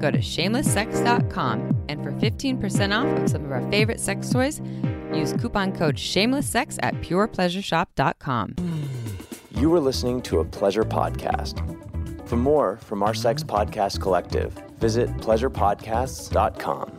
Go to shamelesssex.com. And for 15% off of some of our favorite sex toys, use coupon code shamelesssex at purepleasureshop.com. You are listening to a pleasure podcast. For more from our sex podcast collective, visit pleasurepodcasts.com.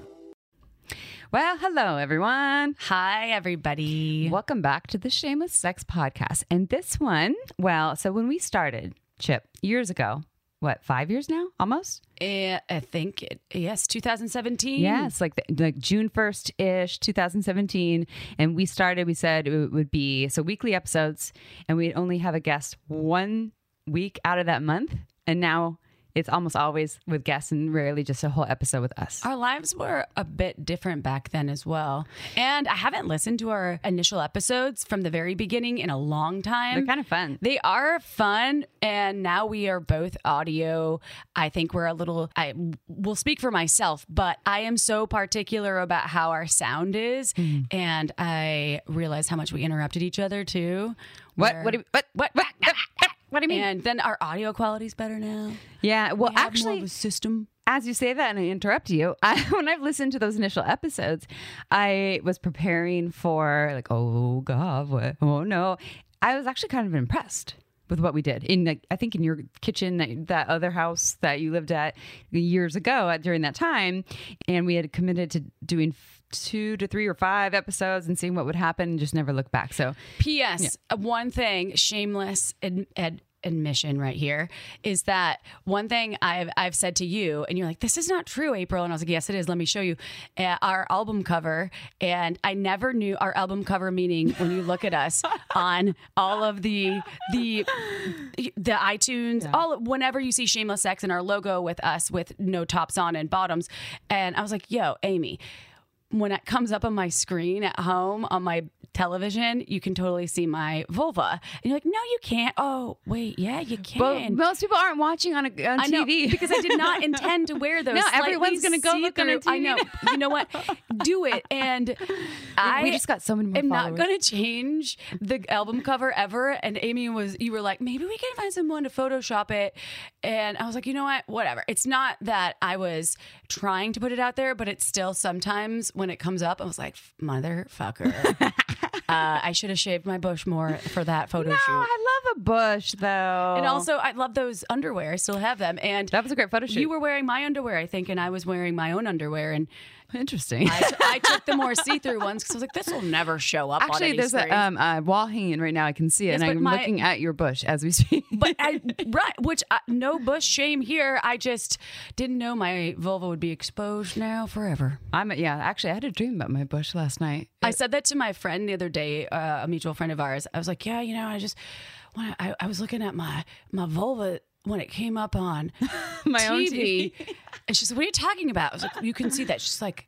Well, hello, everyone. Hi, everybody. Welcome back to the Shameless Sex Podcast. And this one, well, so when we started, Chip, years ago, what, five years now? Almost? Uh, I think, it, yes, 2017. Yes, like the, like June first ish, 2017, and we started. We said it would be so weekly episodes, and we'd only have a guest one week out of that month, and now it's almost always with guests and rarely just a whole episode with us. Our lives were a bit different back then as well. And I haven't listened to our initial episodes from the very beginning in a long time. They're kind of fun. They are fun. And now we are both audio. I think we're a little, I will speak for myself, but I am so particular about how our sound is. Mm. And I realize how much we interrupted each other too. What? What? You, what? What? What? What? What do you mean? And then our audio quality's better now. yeah. Well, We actually, system. as you say that and I interrupt you, I, when I've listened to those initial episodes, I was preparing for like, oh God, what? oh no. I was actually kind of impressed with what we did in like, I think in your kitchen, that, that other house that you lived at years ago at, during that time. And we had committed to doing two to three or five episodes and seeing what would happen and just never look back. So P.S. uh, One thing, shameless ad- ad- admission right here is that one thing I've I've said to you, and you're like, "This is not true, April," and I was like, "Yes, it is. Let me show you uh, our album cover." And I never knew our album cover meaning when you look at us on all of the the the iTunes, all whenever you see Shameless Sex and our logo with us with no tops on and bottoms, and I was like, "Yo, Amy." When it comes up on my screen at home on my television, you can totally see my vulva. And you're like, no, you can't. Oh, wait, yeah, you can. most people aren't watching on, a, on I know TV because I did not intend to wear those. No, everyone's gonna go look on our see-through- I know. You know what? Do it. And I we just got so many more am not going to change the album cover ever. And Amy was, you were like, maybe we can find someone to Photoshop it. And I was like, you know what? Whatever. It's not that I was trying to put it out there, but it's still sometimes when it comes up, I was like, motherfucker. uh, I should have shaved my bush more for that photo No, shoot. I love a bush though. And also, I love those underwear. I still have them. And that was a great photo shoot. you were wearing my underwear, I think, and I was wearing my own underwear. And interesting. I, t- I took the more see-through ones because I was like, this will never show up. on Actually, there's screen. a um, uh, wall hanging right now. I can see it, Yes, and I'm my- looking at your bush as we speak. but I, right, which uh, no bush shame here. I just didn't know my vulva would be exposed now forever. I'm yeah. Actually, I had a dream about my bush last night. I said that to my friend the other day, uh, a mutual friend of ours. I was like, yeah, you know, I just I, I was looking at my my vulva when it came up on My own TV, and she said, "What are you talking about?" I was like, "You can see that." She's like,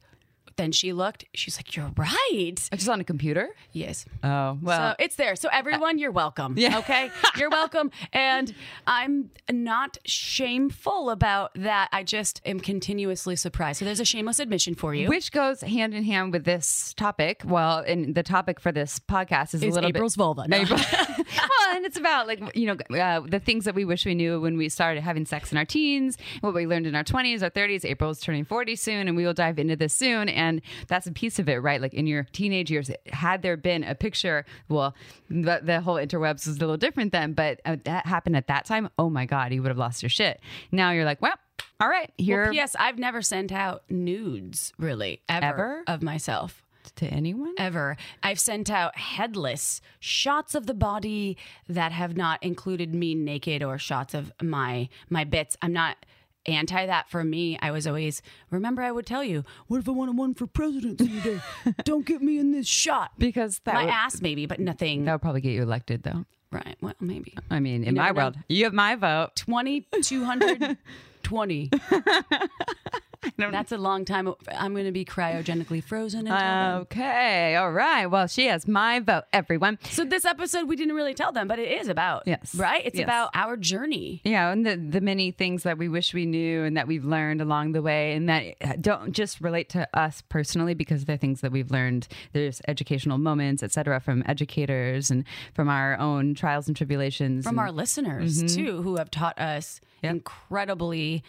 then she looked. She's like, "You're right." Oh, just on a computer. Yes. Oh well. so it's there. So everyone, you're welcome. Yeah. Okay. You're welcome. And I'm not shameful about that. I just am continuously surprised. So there's a shameless admission for you. which goes hand in hand with this topic. Well, and the topic for this podcast is, a little April's bit vulva. No. April- and it's about like you know uh, the things that we wish we knew when we started having sex in our teens, what we learned in our twenties, our thirties. April's turning forty soon, and we will dive into this soon. And that's a piece of it, right? Like in your teenage years, had there been a picture, well, the, the whole interwebs was a little different then, but uh, that happened at that time. Oh my god, you would have lost your shit. Now you're like, well, all right, here Well, P.S. I've never sent out nudes, really, ever, Ever? of myself. To anyone. Ever. I've sent out headless shots of the body that have not included me naked or shots of my my bits. I'm not anti that for me. I was always remember I would tell you, what if I want to run for president someday? Don't get me in this shot. Because that my would, ass maybe, but nothing. that would probably get you elected, though. Right. Well, maybe. I mean, in my know. world, you have my vote. 20, 220. That's a long time. I'm going to be cryogenically frozen. Okay. All right. Well, she has my vote, everyone. So this episode we didn't really tell them, but it is about Yes. right. It's Yes. about our journey. Yeah, and the, the many things that we wish we knew and that we've learned along the way, and that don't just relate to us personally because they're things that we've learned. There's educational moments, et cetera, from educators and from our own trials and tribulations. from and- our listeners mm-hmm. too, who have taught us incredibly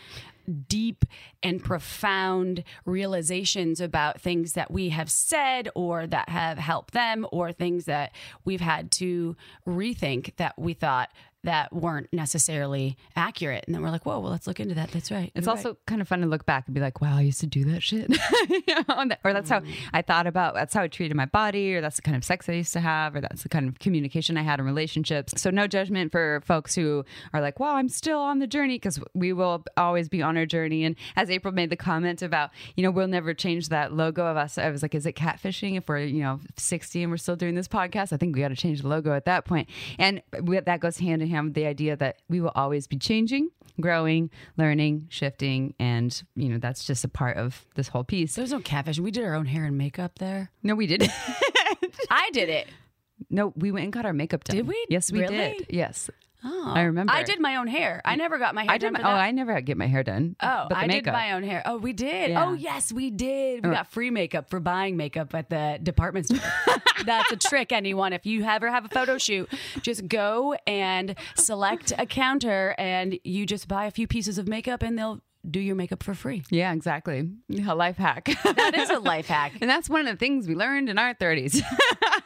deep and profound realizations about things that we have said or that have helped them or things that we've had to rethink that we thought that weren't necessarily accurate and then we're like whoa well let's look into that that's right It's also kind of fun to look back and be like, wow, I used to do that shit. You know, or that's how mm. I thought about, that's how I treated my body, or that's the kind of sex I used to have, or that's the kind of communication I had in relationships. So, no judgment for folks who are like, wow, I'm still on the journey because we will always be on our journey. And as April made the comment about, you know, we'll never change that logo of us, I was like, is it catfishing if we're, you know, 60 and we're still doing this podcast? I think we got to change the logo at that point. And we, that goes hand in with the idea that we will always be changing, growing, learning, shifting. And, you know, that's just a part of this whole piece. there's no catfish we did our own hair and makeup there No, we didn't. i did it no, we went and got our makeup done. Did we? Yes, we Really? did. Yes. Oh I remember. i did my own hair i never got my hair I did. done My, oh. I never get my hair done. Oh, but I makeup. did my own hair. Oh, we did. Yeah. Oh, yes, we did. We oh. got free makeup for buying makeup at the department store. That's a trick, anyone. If you ever have a photo shoot, just go and select a counter and you just buy a few pieces of makeup and they'll do your makeup for free. Yeah, exactly. A life hack. That is a life hack. and that's one of the things we learned in our 30s.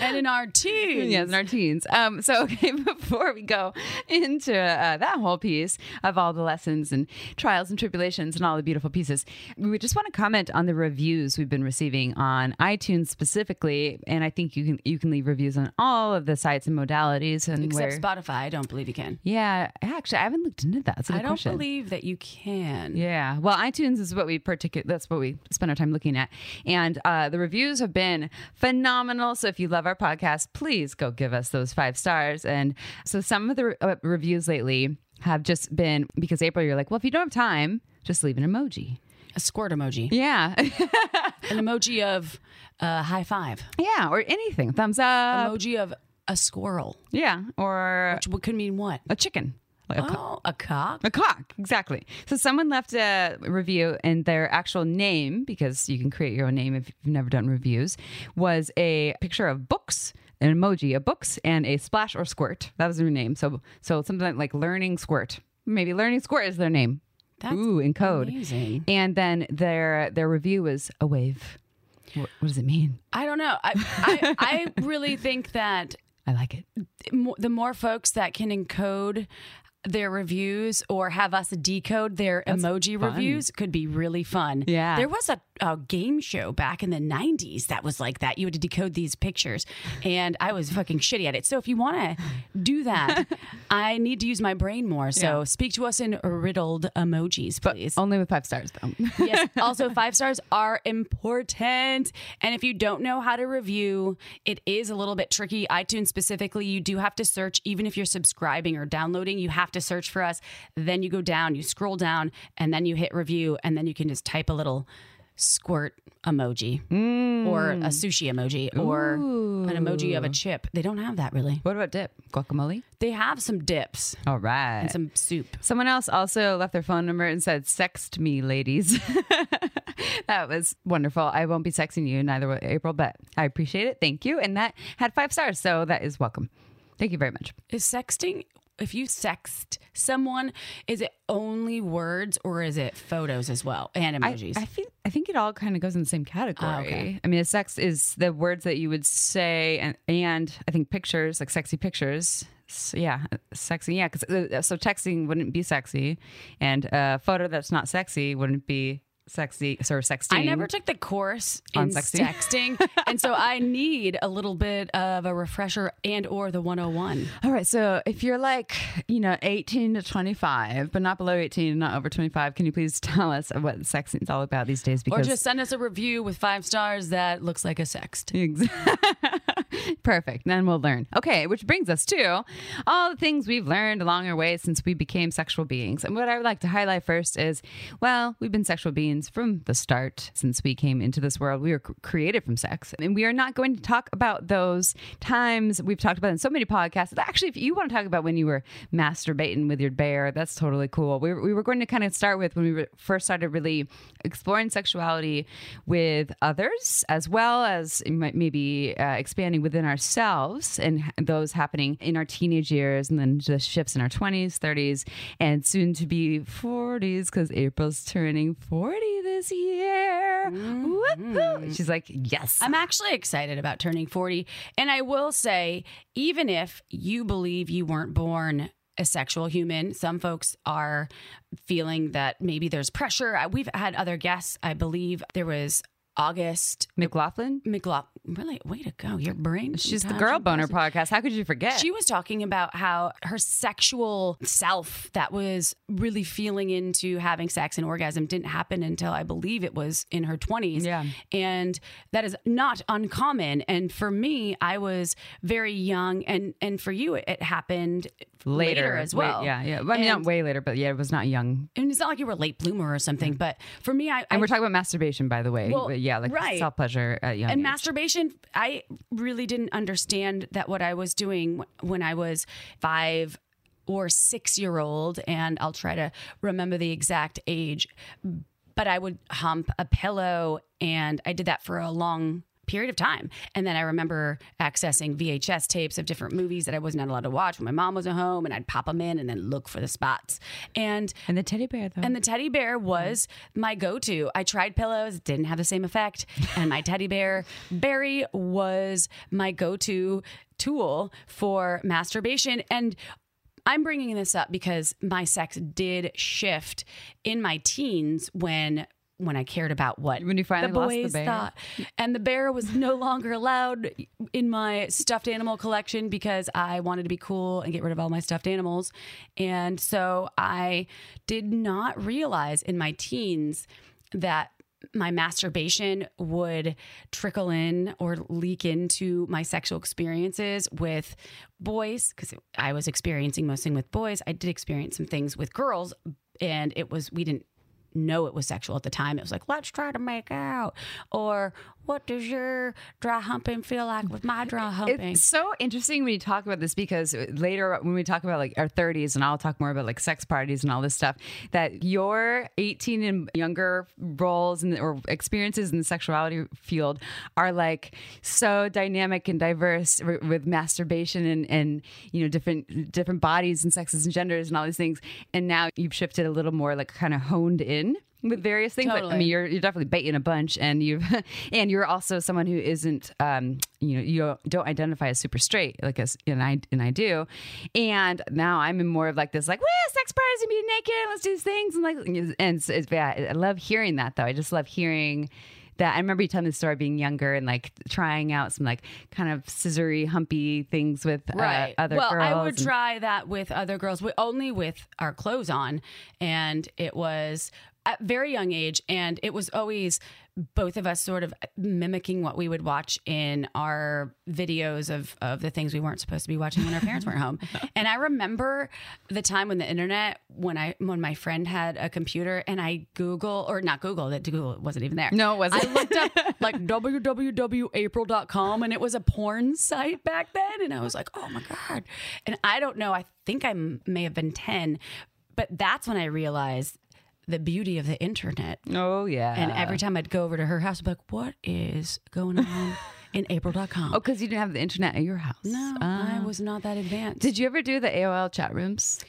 And in our teens. yes, in our teens. Um, so, okay, before we go into uh, that whole piece of all the lessons and trials and tribulations and all the beautiful pieces, we just want to comment on the reviews we've been receiving on iTunes specifically. And I think you can you can leave reviews on all of the sites and modalities and Except where. Spotify, I don't believe you can. Yeah, actually, I haven't looked into that. That's I don't question. believe that you can. Yeah. Well, iTunes is what we particular. That's what we spend our time looking at, and uh, the reviews have been phenomenal. So if you love our podcast, please go give us those five stars. And so some of the re- uh, reviews lately have just been because April, you're like, well, if you don't have time, just leave an emoji. A squirt emoji. Yeah, An emoji of uh, high five. yeah, or anything, thumbs up. emoji of a squirrel. yeah, or Which could mean what? a chicken. Like a Oh, a cock. A cock, exactly. So someone left a review, and their actual name, because you can create your own name if you've never done reviews, was a picture of books, an emoji of books, and a splash or squirt. That was their name. So, so something like learning squirt. Maybe learning squirt is their name. That's Ooh, in code. amazing. And then their their review was a wave. What, what does it mean? I don't know. I, I, I really think that I like it. the more folks that can encode their reviews or have us decode their emoji fun. reviews could be really fun. Yeah. There was a, a game show back in the 90s that was like that. You had to decode these pictures, and I was fucking shitty at it. So if you want to do that, I need to use my brain more. So Yeah. speak to us in riddled emojis, please. Only with five stars though. yes. Also, five stars are important. And if you don't know how to review, it is a little bit tricky. iTunes specifically, you do have to search, even if you're subscribing or downloading, you have to search for us. Then you go down, you scroll down, and then you hit review, and then you can just type a little squirt emoji mm. or a sushi emoji or an emoji of a chip. They don't have that really. what about dip? Guacamole? They have some dips All right. and some soup. Someone else also left their phone number and said, "Sext me, ladies." that was wonderful. I won't be sexing you, neither will April, but I appreciate it. Thank you, and that had five stars, so that is welcome. Thank you very much. Is sexting if you sext someone, is it only words or is it photos as well and emojis? I feel I think it all kind of goes in the same category. Oh, okay. I mean, a sex is the words that you would say, and and I think pictures, like sexy pictures. S- yeah, sexy. Yeah, because uh, so texting wouldn't be sexy, and a photo that's not sexy wouldn't be sexy or sexting. I never took the course On in sexting. sexting, and so I need a little bit of a refresher and or the 101. All right, so if you're like, you know, 18 to 25, but not below 18 and not over 25, can you please tell us what sexting is all about these days? Or just send us a review with five stars that looks like a sext. Perfect. Then we'll learn. Okay, which brings us to all the things we've learned along our way since we became sexual beings. And what I would like to highlight first is well, we've been sexual beings from the start since we came into this world. We were created from sex. And we are not going to talk about those times we've talked about in so many podcasts. Actually, if you want to talk about when you were masturbating with your bear, that's totally cool. We, were- we were going to kind of start with when we were, first started really exploring sexuality with others, as well as maybe uh, expanding within ourselves and those happening in our teenage years and then just shifts in our 20s, 30s, and soon to be 40s because April's turning 40 this year. Woo-hoo. Mm-hmm. She's like, yes. I'm actually excited about turning 40. And I will say, even if you believe you weren't born a sexual human, some folks are feeling that maybe there's pressure. We've had other guests. I believe there was August McLaughlin? McLaughlin. Really, way to go. Your brain. She's the Girl Boner podcast. How could you forget? She was talking about how her sexual self that was really feeling into having sex and orgasm didn't happen until I believe it was in her 20s. Yeah. And that is not uncommon. And for me, I was very young and and for you it happened later, as Way- well. yeah, yeah. Well, I mean, not And- way later, but yeah, it was not young. And it's not like you were a late bloomer or something, but for me I, And I we're talking about masturbation, by the way. Well, yeah, like right. self pleasure at young and age. masturbation i really didn't understand that what i was doing when i was five or six year old and i'll try to remember the exact age but i would hump a pillow and i did that for a long period of time and then i remember accessing vhs tapes of different movies that i was not allowed to watch when my mom wasn't home and i'd pop them in and then look for the spots and and the teddy bear, though. and the teddy bear was my go to. I tried pillows, didn't have the same effect. And my teddy bear, Barry, was my go to tool for masturbation. And I'm bringing this up because my sex did shift in my teens when. When I cared about what When you finally the lost the boys bear. thought, and the bear was no longer allowed in my stuffed animal collection because I wanted to be cool and get rid of all my stuffed animals. And so I did not realize in my teens that my masturbation would trickle in or leak into my sexual experiences with boys because I was experiencing mostly with boys. I did experience some things with girls, and it was, we didn't know it was sexual at the time. It was like, let's try to make out. Or what does your dry humping feel like with my dry humping? It's so interesting when you talk about this because later when we talk about like our 30s and I'll talk more about like sex parties and all this stuff that your 18 and younger roles and or experiences in the sexuality field are like so dynamic and diverse with masturbation and and you know different different bodies and sexes and genders and all these things and now you've shifted a little more like kind of honed in with various things. Like, I mean, you're you're definitely baiting a bunch, and you've and you're also someone who isn't, um, you know, you don't, identify as super straight, like as and I and I do, and now I'm in more of like this, like, well, sex parties and be naked, let's do these things, and like, and it's, it's yeah, I love hearing that though. I just love hearing. That I remember you telling the story being younger and like trying out some like kind of scissory, humpy things with uh, other well, girls. I would and- try that with other girls, only with our clothes on, and it was at very young age, and it was always both of us sort of mimicking what we would watch in our videos of of the things we weren't supposed to be watching when our parents weren't home. And I remember the time when the internet, when I when my friend had a computer, and I Google or not Google that Google wasn't even there. No, it wasn't. I looked up like www.april.com and it was a porn site back then. And I was like, oh my God. And I don't know, I think I may have been 10, but that's when I realized the beauty of the internet. oh yeah, And every time I'd go over to her house, I'd be like, what is going on in april.com? oh, because you didn't have the internet at your house. No, I ah. was not that advanced. Did you ever do the AOL chat rooms?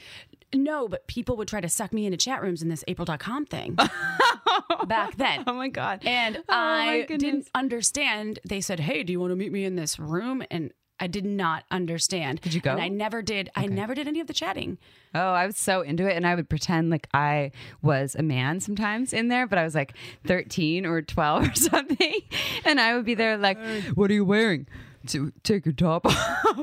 no, but people would try to suck me into chat rooms in this april.com thing back then. Oh my god! And Oh, I didn't understand. They said, Hey, do you want to meet me in this room? And I did not understand. Did you go? And I never did. I never did any of the chatting. Oh, I was so into it, and I would pretend like I was a man sometimes in there, but I was like thirteen or twelve or something, and I would be there like, "What are you wearing?" To take your top off.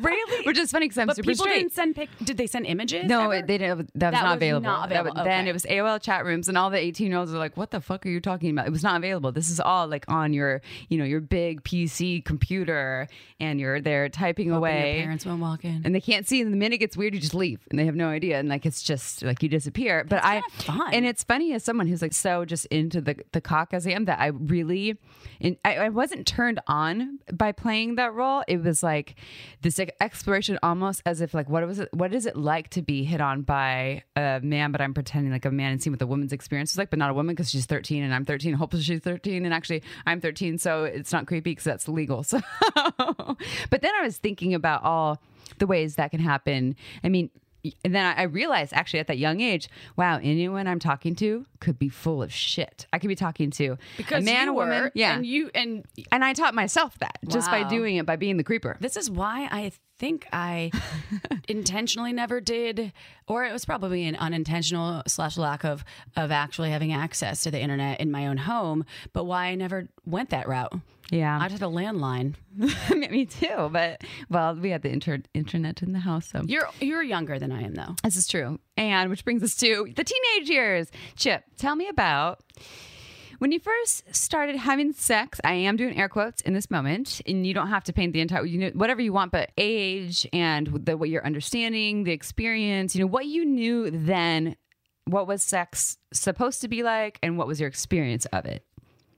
Really? Which is funny because I'm But super people straight. didn't send pic. Did they send images? No, ever? they didn't. That was That not was available. not That was- available, Then it was AOL chat rooms, and all the eighteen-year-olds are like, "What the fuck are you talking about?" It was not available. This is all like on your, you know, your big PC computer, and you're there typing Hoping away. Your parents won't walk in. and they can't see. And the minute it gets weird, you just leave, and they have no idea. And like it's just like you disappear. But I, fun. and it's funny as someone who's like so just into the the cock as I am that I really, and I, I wasn't turned on by playing that role. It was like this exploration, almost as if like what was it? What is it like to be hit on by a man? But I'm pretending like a man and seeing what the woman's experience is like, but not a woman because she's 13 and I'm 13. Hopefully she's 13, and actually I'm 13, so it's not creepy because that's legal. So, but then I was thinking about all the ways that can happen. I mean, and then I realized actually at that young age, wow, anyone I'm talking to could be full of shit. I could be talking to because a man, a woman, were, yeah. and you and and I taught myself that just by doing it by being the creeper. This is why I think I intentionally never did, or it was probably an unintentional slash lack of of actually having access to the internet in my own home. But why I never went that route. Yeah, I had a landline. me too. But well, we had the inter- internet in the house, so You're you're younger than I am though. This is true. And which brings us to the teenage years. Chip, tell me about when you first started having sex. I am doing air quotes in this moment, and you don't have to paint the entire, you know, whatever you want, but age and the what you're understanding, the experience, you know, what you knew then, what was sex supposed to be like, and what was your experience of it.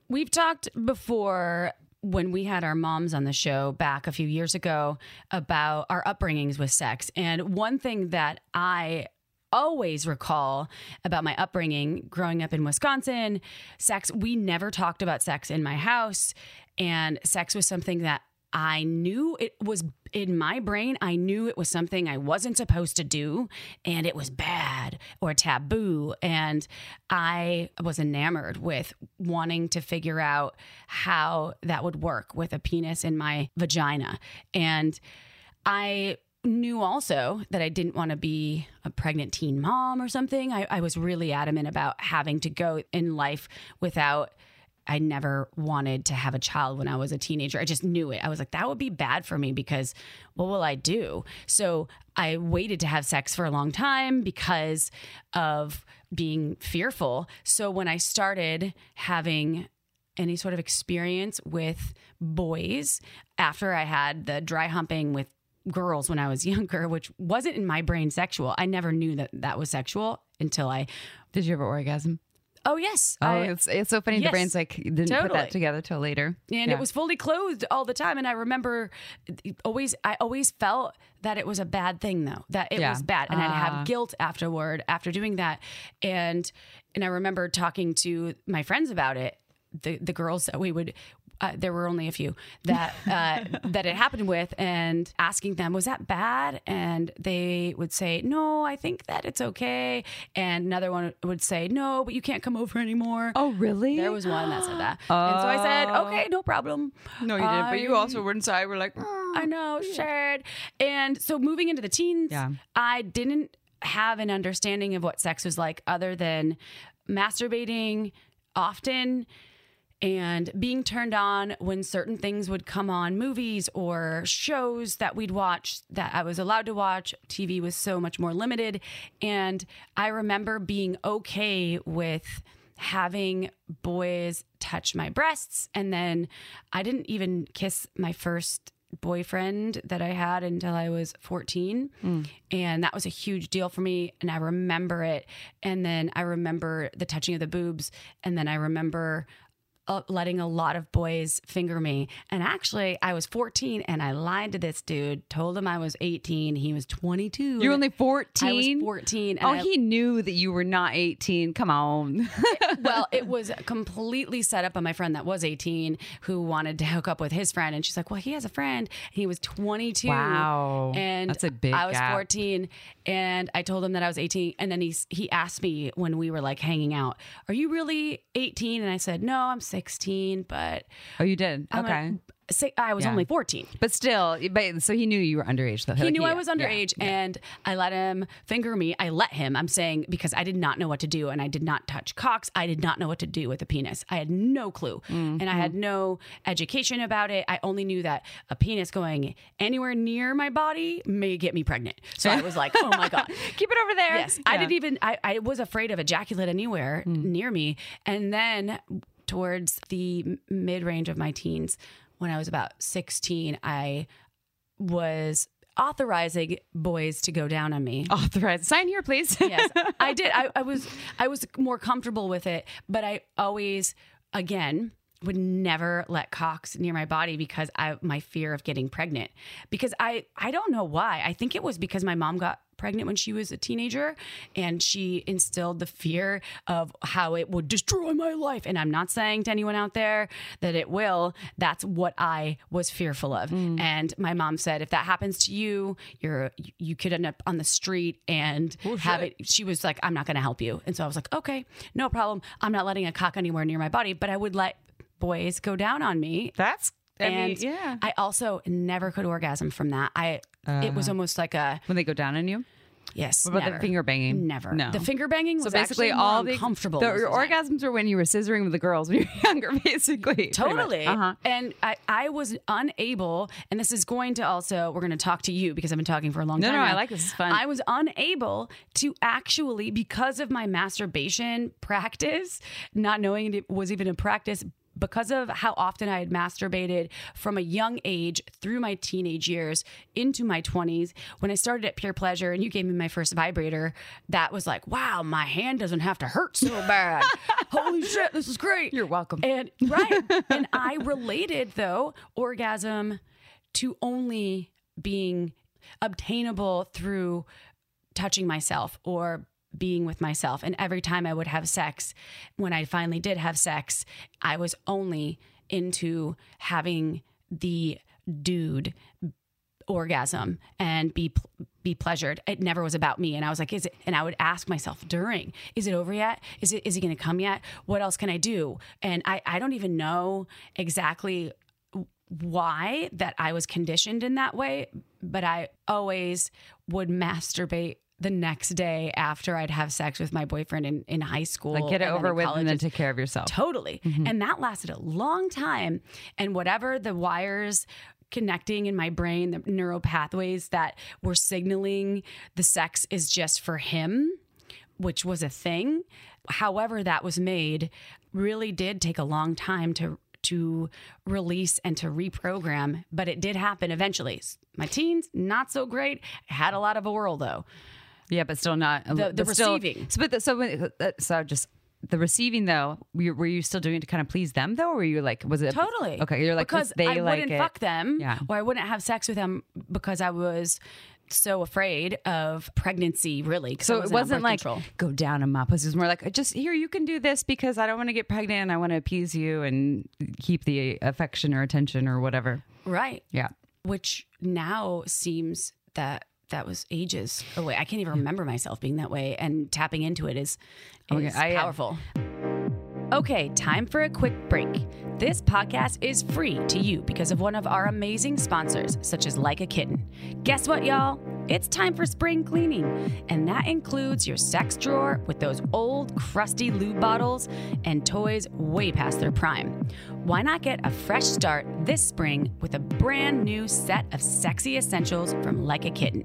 We've talked before when we had our moms on the show back a few years ago about our upbringings with sex. And one thing that I always recall about my upbringing growing up in Wisconsin, sex, we never talked about sex in my house. And sex was something that I knew it was in my brain. I knew it was something I wasn't supposed to do and it was bad or taboo. And I was enamored with wanting to figure out how that would work with a penis in my vagina. And I knew also that I didn't want to be a pregnant teen mom or something. I, I was really adamant about having to go in life without. I never wanted to have a child when I was a teenager. I just knew it. I was like, that would be bad for me because what will I do? So I waited to have sex for a long time because of being fearful. So when I started having any sort of experience with boys after I had the dry humping with girls when I was younger, which wasn't in my brain sexual. I never knew that that was sexual until I. Did you ever orgasm? Oh yes, Oh, I, it's it's so funny. yes, the brain's like didn't put that together till later, and Yeah. it was fully clothed all the time. And I remember always, I always felt that it was a bad thing, though, that it Yeah. was bad, and I'd Ah. have guilt afterward after doing that. And and I remember talking to my friends about it. The the girls that we would. Uh, there were only a few that uh, that it happened with, and asking them, "Was that bad?" And they would say, "No, I think that it's okay." And another one would say, "No, but you can't come over anymore." Oh, really? There was one that said that. And so I said, Oh. okay, no problem. no, you didn't. But you also were inside. We're like, I know, shared. And so moving into the teens, Yeah. I didn't have an understanding of what sex was like other than masturbating often and being turned on when certain things would come on movies or shows that we'd watch that I was allowed to watch. TV was so much more limited. And I remember being okay with having boys touch my breasts. And then I didn't even kiss my first boyfriend that I had until I was 14. Hmm. And that was a huge deal for me. And I remember it. And then I remember the touching of the boobs. And then I remember uh, letting a lot of boys finger me. And actually, I was 14 and I lied to this dude, told him I was 18. He was 22. You're only 14. I was 14. And Oh, I- he knew that you were not 18. Come on. well, it was completely set up by my friend that was 18 who wanted to hook up with his friend. And she's like, well, he has a friend. He was 22. Wow. And That's a big I was gap. 14 and I told him that I was 18. And then he, he asked me when we were like hanging out, are you really 18? And I said, no, I'm 16, but Oh, you did. I'm Okay. a- say I was Yeah. only 14. but still, but so he knew you were underage though. He Like, knew I was underage yeah. and I let him finger me. I let him, I'm saying, because I did not know what to do and I did not touch cocks. I did not know what to do with a penis. I had no clue and I Mm-hmm. had no education about it. I only knew that a penis going anywhere near my body may get me pregnant. So I was like, oh my God. Keep it over there. Yes, I didn't even. I, I was afraid of ejaculate anywhere near me, and then towards the mid range of my teens, when I was about sixteen, I was authorizing boys to go down on me. Authorized. Sign here, please. yes, I did. I, I was I was more comfortable with it, but I always again would never let cocks near my body because I my fear of getting pregnant. Because I I don't know why. I think it was because my mom got pregnant when she was a teenager and she instilled the fear of how it would destroy my life. And I'm not saying to anyone out there that it will. That's what I was fearful of. Mm. And my mom said if that happens to you you're you could end up on the street and oh, have it. She was like I'm not going to help you. And so I was like okay no problem. I'm not letting a cock anywhere near my body but I would let boys go down on me That's. I mean, and yeah. I also never could orgasm from that I it was almost like a when they go down on you. yes What about never. the finger banging? Never. No. The finger banging was So basically, all the comfortable. The, your orgasms were when you were scissoring with the girls when you were younger, basically. Totally. Uh huh. And I, I was unable, and this is going to also, we're going to talk to you because I've been talking for a long No, time. no, no, I like this. This is fun. I was unable to actually, because of my masturbation practice, not knowing it was even a practice, because of how often I had masturbated from a young age through my teenage years into my 20s, when I started at Pure Pleasure and you gave me my first vibrator, that was like, wow, my hand doesn't have to hurt so bad. Holy shit, this is great. You're welcome. And right. and I related though orgasm to only being obtainable through touching myself or being with myself. And every time I would have sex, when I finally did have sex, I was only into having the dude orgasm and be be pleasured. It never was about me. And I was like, is it? And I would ask myself during, is it over yet? Is it? Is he going to come yet? What else can I do? And I I don't even know exactly why that I was conditioned in that way, but I always would masturbate the next day after I'd have sex with my boyfriend in, in high school. Like get it and over with and then take care of yourself. Totally. Mm-hmm. And that lasted a long time. And whatever the wires connecting in my brain, the neural pathways that were signaling the sex is just for him, which was a thing. However, that was made really did take a long time to to release and to reprogram, but it did happen eventually. My teens, not so great. Had a lot of oral though. Yeah, but still not The- the but still- receiving. So, but the, so uh, so just the receiving though. Were you, were you still doing it to kind of please them though, or were you like was it Totally. okay? You're like because they I like wouldn't it. fuck them, Yeah. or I wouldn't have sex with them because I was so afraid of pregnancy. Really, So it on wasn't like control. go down and my pussy. It was more like just here you can do this because I don't want to get pregnant and I want to appease you and keep the affection or attention or whatever. right, Yeah. which now seems that that was ages away. I can't even remember myself being that way, and tapping into it is, Okay, is I, uh, powerful. Okay, time for a quick break. This podcast is free to you because of one of our amazing sponsors, such as Like a Kitten. Guess what, y'all? It's time for spring cleaning, and that includes your sex drawer with those old, crusty lube bottles and toys way past their prime. Why not get a fresh start this spring with a brand new set of sexy essentials from Like a Kitten?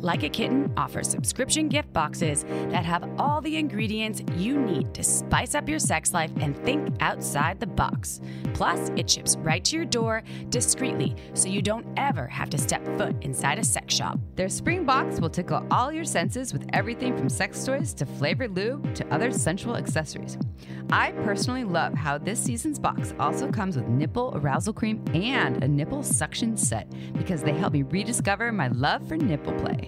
Like a Kitten offers subscription gift boxes that have all the ingredients you need to spice up your sex life and think outside the box. Plus, it ships right to your door discreetly so you don't ever have to step foot inside a sex shop. Their spring box will tickle all your senses with everything from sex toys to flavored lube to other sensual accessories. I personally love how this season's box also comes with nipple arousal cream and a nipple suction set because they help me rediscover my love for nipple play.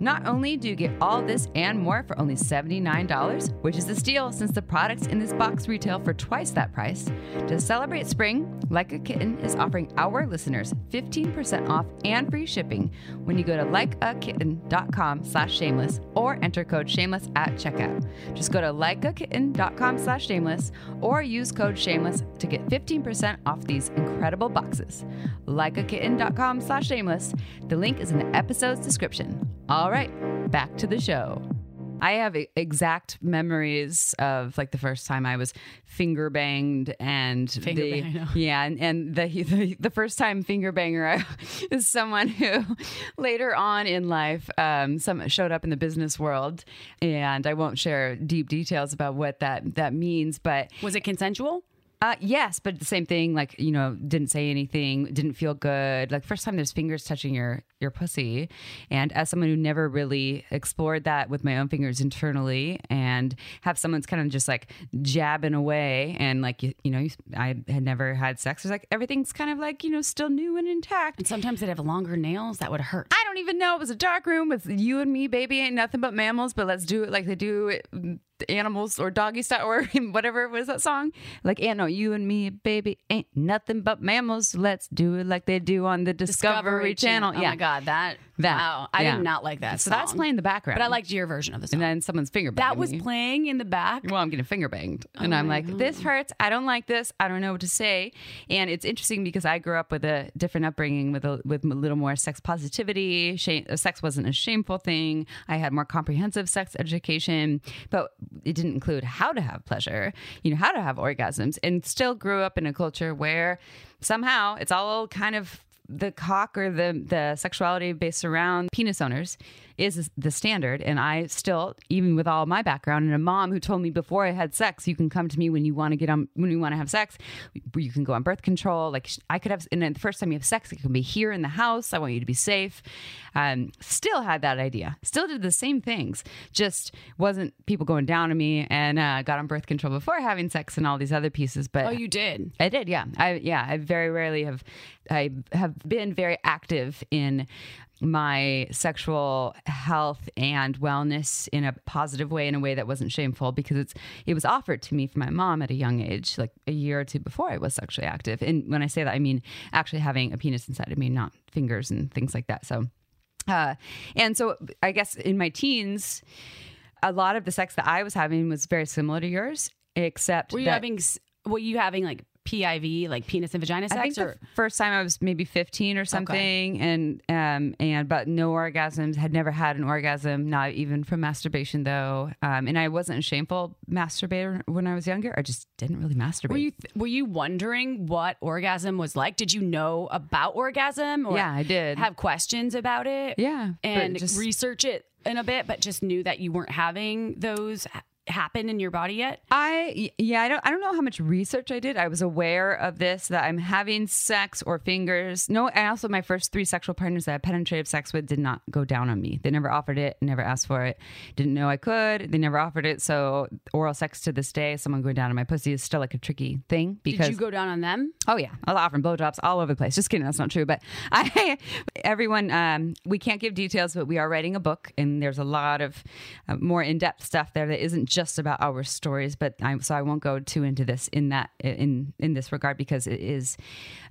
Not only do you get all this and more for only $79, which is a steal since the products in this box retail for twice that price, to celebrate spring, Like a Kitten is offering our listeners 15% off and free shipping when you go to likeakitten.com slash shameless or enter code shameless at checkout. Just go to likeakitten.com slash shameless or use code shameless to get 15% off these incredible boxes. Likeakitten.com slash shameless. The link is in the episode's description. All right, back to the show. I have exact memories of like the first time I was finger banged and Finger the bang, yeah, and, and the, the the first time finger banger I, is someone who later on in life um, some showed up in the business world, and I won't share deep details about what that that means, but Was it consensual? Uh, yes, but the same thing. Like you know, didn't say anything, didn't feel good. Like first time there's fingers touching your your pussy, and as someone who never really explored that with my own fingers internally, and have someone's kind of just like jabbing away, and like you, you know, you- I had never had sex. It's like everything's kind of like you know still new and intact. And sometimes they'd have longer nails that would hurt. I don't even know. It was a dark room with you and me, baby. Ain't nothing but mammals, but let's do it like they do it, mm, animals or doggy style or whatever was that song? Like, yeah, no, you and me, baby, ain't nothing but mammals. Let's do it like they do on the Discovery, Channel. Oh yeah, my god, that That. wow! I Yeah. did not like that. So that's playing in the background. but I liked your version of the song. And then someone's finger banged. that was me. playing in the back. well, I'm getting finger banged. Oh and I'm like, this hurts. I don't like this. I don't know what to say. And it's interesting because I grew up with a different upbringing with a, with a little more sex positivity. Shame, sex wasn't a shameful thing. I had more comprehensive sex education, but it didn't include how to have pleasure, you know, how to have orgasms, and still grew up in a culture where somehow it's all kind of the cock or the the sexuality based around penis owners is the standard. And i still even with all my background and a mom who told me before i had sex you can come to me when you want to get on when you want to have sex. You can go on birth control. Like i could have and then the first time you have sex it can be here in the house. I want you to be safe. Um, still had that idea. Still did the same things. Just wasn't people going down on me and uh, got on birth control before having sex and all these other pieces but Oh, you did. I did, yeah. I yeah, I very rarely have I have been very active in my sexual health and wellness in a positive way in a way that wasn't shameful because it's it was offered to me from my mom at a young age like a year or two before I was sexually active and when I say that I mean actually having a penis inside of me not fingers and things like that so uh and so I guess in my teens a lot of the sex that I was having was very similar to yours except Were you having? Were you having like PIV, like penis and vagina sex? I think sex, the or first time I was maybe 15 or something, and um, and but no orgasms. Had never had an orgasm, not even from masturbation though. Um, and I wasn't a shameful masturbator when I was younger. I just didn't really masturbate. were you were you wondering what orgasm was like? Did you know about orgasm? Or Yeah, I did. Have questions about it? Yeah, and just- research it in a bit, but just knew that you weren't having those ha- happen in your body yet. I yeah, I don't I don't know how much research I did. I was aware of this that I'm having sex or fingers. No, and also my first three sexual partners that I had penetrative sex with did not go down on me. They never offered it, never asked for it, didn't know I could. They never offered it. So oral sex to this day, someone going down on my pussy is still like a tricky thing because Did you go down on them? Oh yeah, I'll offer them blowjobs all over the place. Just kidding, that's not true. But I, everyone, um, we can't give details, but we are writing a book, and there's a lot of uh, more in-depth stuff there that isn't just about our stories. But I, so I won't go too into this in that in in this regard because it is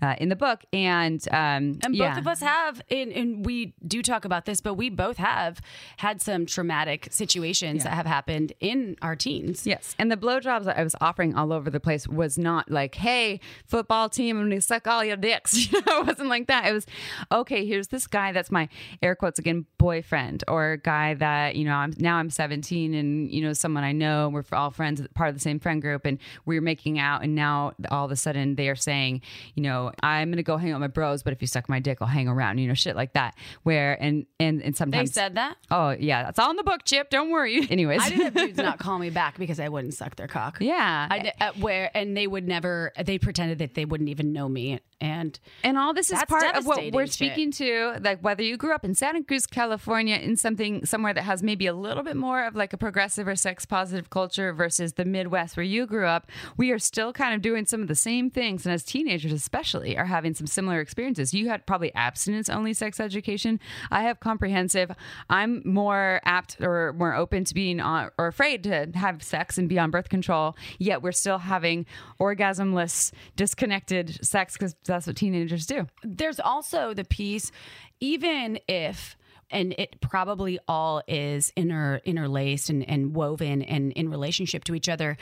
uh, in the book, and um, And yeah. both of us have, and, and we do talk about this, but we both have had some traumatic situations that have happened in our teens. Yes. And the blowjobs that I was offering all over the place was not like, hey, football team, I'm to suck all your dicks. You know, it wasn't like that. It was, okay, here's this guy that's my air quotes again, boyfriend, or guy that, you know, I'm now I'm 17 and, you know, someone I know, we're all friends, part of the same friend group, and we're making out. And now all of a sudden they are saying, you know, I'm going to go hang out with my bros, but if you suck my dick, I'll hang around, you know, shit like that. Where, and, and, and sometimes. They said that. oh, yeah, that's all in the book, Chip. Don't worry. Anyways. I did have dudes not call me back because I wouldn't suck their cock. yeah. I did, uh, where and they would never. They pretended that they wouldn't even know me, and And all this is part of what we're shit. speaking to, like whether you grew up in Santa Cruz, California, in something somewhere that has maybe a little bit more of like a progressive or sex positive culture versus the Midwest where you grew up, we are still kind of doing some of the same things. And as teenagers, especially, are having some similar experiences. You had probably abstinence only sex education. I have comprehensive. I'm more apt or more open to being on or afraid to have sex and be on birth control, yet we're still having orgasmless, disconnected sex because that's what teenagers do. There's also the piece, even if and it probably all is inter interlaced and, and woven and in relationship to each other.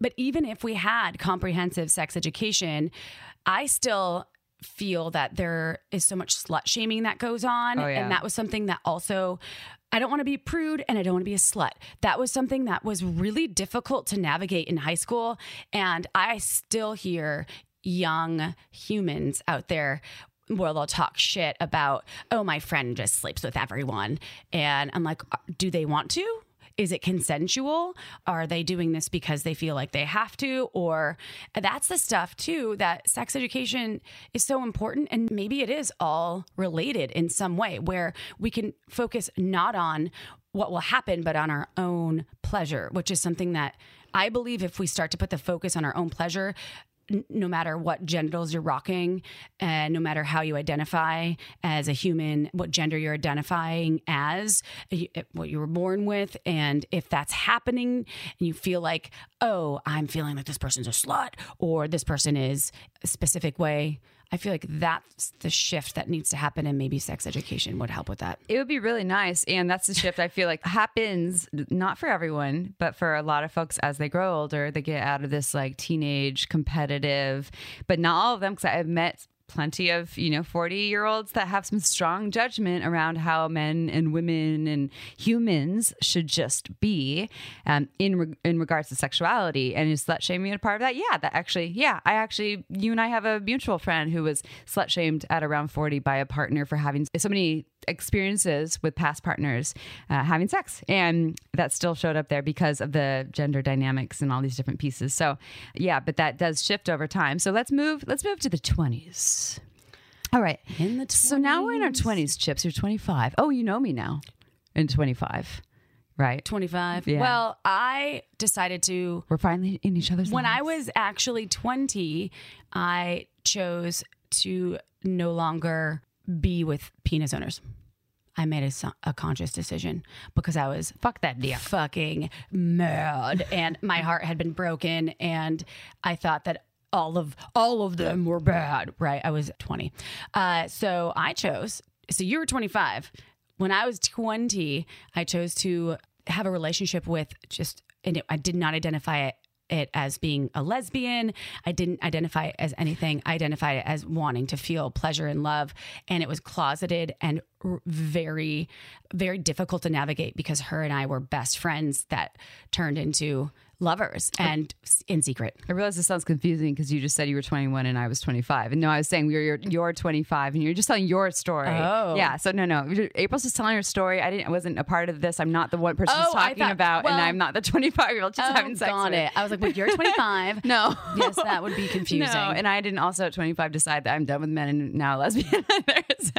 But even if we had comprehensive sex education, I still feel that there is so much slut shaming that goes on. Oh, yeah. And that was something that also I don't want to be prude and I don't want to be a slut. That was something that was really difficult to navigate in high school. And I still hear young humans out there where they'll talk shit about, oh, my friend just sleeps with everyone. And I'm like, uh, do they want to? Is it consensual? Are they doing this because they feel like they have to? Or that's the stuff too that sex education is so important. And maybe it is all related in some way where we can focus not on what will happen, but on our own pleasure, which is something that I believe if we start to put the focus on our own pleasure, no matter what genitals you're rocking and no matter how you identify as a human, what gender you're identifying as, eh, eh, what you were born with, and if that's happening and you feel like, oh, I'm feeling like this person's a slut or this person is a specific way. I feel like that's the shift that needs to happen, and maybe sex education would help with that. It would be really nice. And that's the shift I feel like happens not for everyone, but for a lot of folks as they grow older, they get out of this like teenage competitive, but not all of them, because I've met plenty of you know 40 year olds that have some strong judgment around how men and women and humans should just be um, in re- in regards to sexuality. And is slut shaming a part of that? Yeah that actually yeah i actually you and i have a mutual friend who was slut shamed at around 40 by a partner for having so many experiences with past partners uh, having sex. And that still showed up there because of the gender dynamics and all these different pieces. So yeah but that does shift over time. So let's move let's move to the 20s all right. In the so now we're in our 20s chips. You're 25 oh you know me now. In 25 right? 25. Yeah. Well, I decided to we're finally in each other's when I was actually 20, I chose to no longer be with penis owners. I made a, a conscious decision because I was fuck that deal. fucking mad. And my heart had been broken and I thought that all of all of them were bad right? I was 20 uh, so i chose so you were 25 when i was 20 i chose to have a relationship with just and it, i did not identify it it as being a lesbian. I didn't identify it as anything. I identified it as wanting to feel pleasure and love. And it was closeted and very, very difficult to navigate because her and I were best friends that turned into lovers and in secret. I realize this sounds confusing because you just said you were 21 and I was 25. And no, I was saying we were you're, you're 25 and you're just telling your story. Oh. Yeah. So no, no. April's just telling her story. I didn't I wasn't a part of this. I'm not the one person Oh, she's talking thought- about and I'm not the 25 year old she's oh, having sex got with. it. I was like, well, you're 25. No. yes, that would be confusing. No, and I didn't also at 25 decide that I'm done with men and now lesbian. So.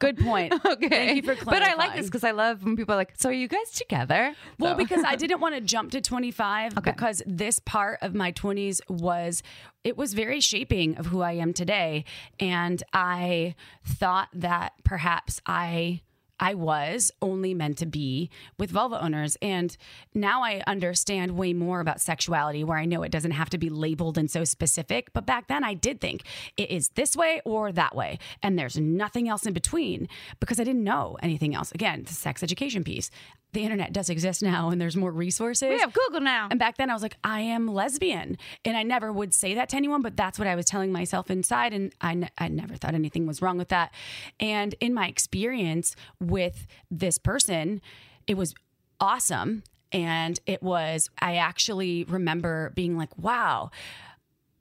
Good point. Okay. Thank you for But I like this because I love when people are like, so are you guys together? Well, So- because I didn't want to jump to 25 Okay. because this part of my 20s was it was very shaping of who I am today and I thought that perhaps I I was only meant to be with vulva owners. And now I understand way more about sexuality where I know it doesn't have to be labeled and so specific. But back then I did think it is this way or that way. And there's nothing else in between because I didn't know anything else. Again, the sex education piece. The internet does exist now and there's more resources. we have Google now. And back then I was like, I am lesbian. And I never would say that to anyone, but that's what I was telling myself inside. And I, I never thought anything was wrong with that. And in my experience with this person, it was awesome. And it was, I actually remember being like, wow,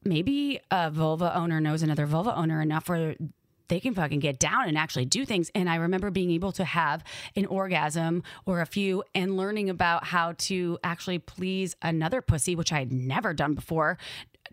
maybe a vulva owner knows another vulva owner enough where they can fucking get down and actually do things. And I remember being able to have an orgasm or a few and learning about how to actually please another pussy, which I had never done before.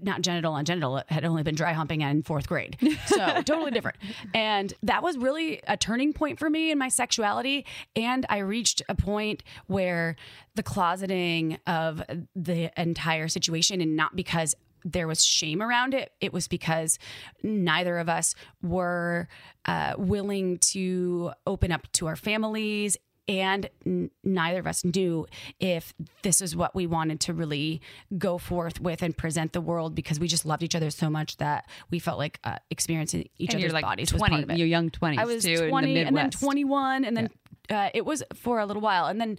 Not genital on genital. It had only been dry humping in fourth grade. So totally different. And that was really a turning point for me in my sexuality. And I reached a point where the closeting of the entire situation, and not because there was shame around it. It was because neither of us were uh, willing to open up to our families. And n- neither of us knew if this is what we wanted to really go forth with and present the world because we just loved each other so much that we felt like uh, experiencing each And other's you're like bodies was 20, part of it. you're young 20s I was too, in the 20 and then 21 and then uh, it was for a little while. And then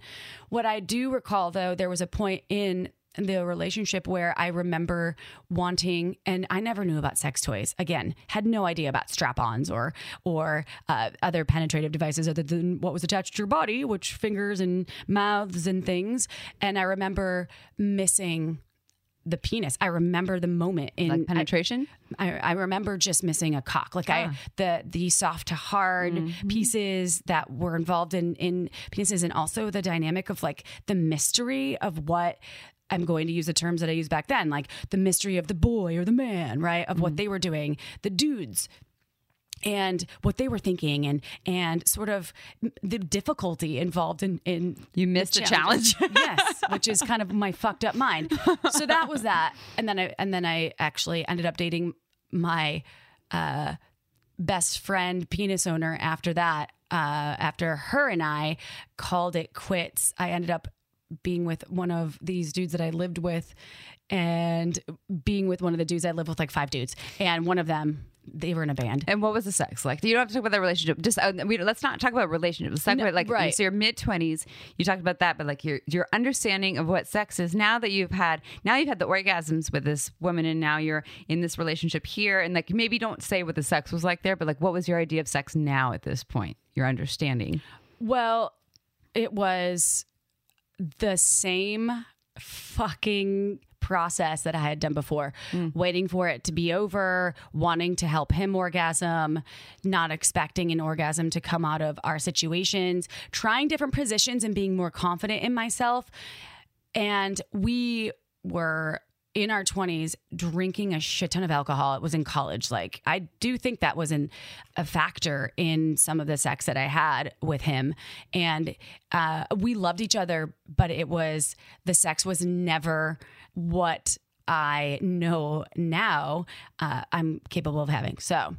what I do recall though, there was a point in the relationship where I remember wanting, and I never knew about sex toys. Again, had no idea about strap-ons or or uh, other penetrative devices other than what was attached to your body, which fingers and mouths and things. And I remember missing the penis. I remember the moment in like penetration. I, I remember just missing a cock. Like I the the soft to hard pieces that were involved in in penises, and also the dynamic of like the mystery of what. I'm going to use the terms that I used back then, like the mystery of the boy or the man, right? Of what they were doing, the dudes, and what they were thinking, and and sort of the difficulty involved in in You missed the challenge. yes, which is kind of my fucked up mind. So that was that, and then I and then I actually ended up dating my uh, best friend, penis owner. After that, uh, after her and I called it quits, I ended up being with one of these dudes that I lived with, and being with one of the dudes I lived with, like five dudes, and one of them they were in a band. And what was the sex like? You don't have to talk about that relationship. Just uh, we, let's not talk about relationships. Let's talk No, about like right. so your mid twenties. You talked about that, but like your your understanding of what sex is now that you've had now you've had the orgasms with this woman, and now you're in this relationship here, and like maybe don't say what the sex was like there, but like what was your idea of sex now at this point? Your understanding. Well, it was the same fucking process that I had done before, mm. waiting for it to be over, wanting to help him orgasm, not expecting an orgasm to come out of our situations, trying different positions and being more confident in myself. And we were in our 20s drinking a shit ton of alcohol. It was in college. Like, I do think that was an, a factor in some of the sex that I had with him. And uh, we loved each other, but it was the sex was never what I know now uh, I'm capable of having. So,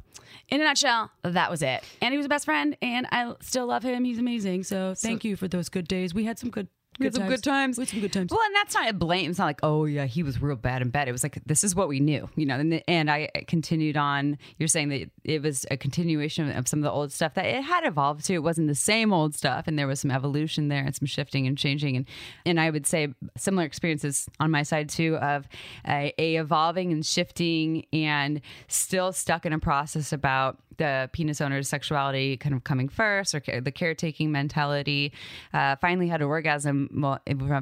in a nutshell, that was it. And he was a best friend, and I still love him. He's amazing. So, thank you for those good days. We had some good. We had some good times. We had some good times. Well, and that's not a blame. It's not like, oh yeah, he was real bad in bed. It was like this is what we knew, you know. And, and I continued on. You're saying that it was a continuation of some of the old stuff that it had evolved to. It wasn't the same old stuff, and there was some evolution there and some shifting and changing. And and I would say similar experiences on my side too of a, a evolving and shifting, and still stuck in a process about the penis owner's sexuality kind of coming first or ca- the caretaking mentality. Uh, finally had an orgasm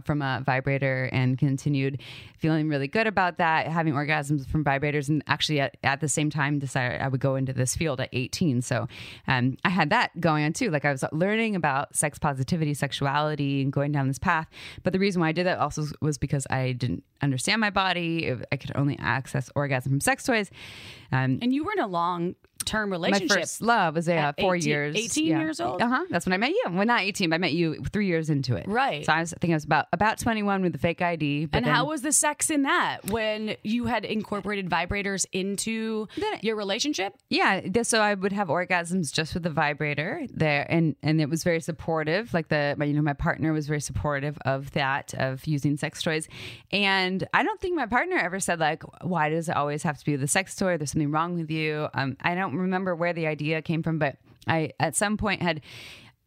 from- a vibrator and continued feeling really good about that, having orgasms from vibrators. And actually, at, at the same time, decided I would go into this field at 18. So um, I had that going on too. Like I was learning about sex positivity, sexuality, and going down this path. But the reason why I did that also was because I didn't understand my body. I could only access orgasm from sex toys. Um, And you were in a term my first love was uh, four 18 years. 18 years old? Uh huh. That's when I met you. Well, not 18, but I met you three years into it. Right. So I was, I think I was about about 21 with the fake ID. But and then- how was the sex in that when you had incorporated vibrators into Then- your relationship? Yeah, so I would have orgasms just with the vibrator there, and and it was very supportive. Like the my, you know my partner was very supportive of that of using sex toys, and I don't think my partner ever said like, why does it always have to be the sex toy? There's something wrong with you. Um, I don't remember where the idea came from, but I at some point had.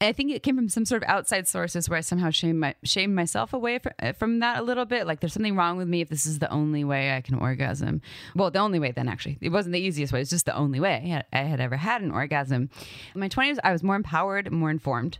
I think it came from some sort of outside sources where I somehow shamed my shamed myself away fr- uh, from that a little bit. Like there's something wrong with me if this is the only way I can orgasm. Well, the only way then actually it wasn't the easiest way. It's just the only way I had, I had ever had an orgasm. In my 20s, I was more empowered, more informed.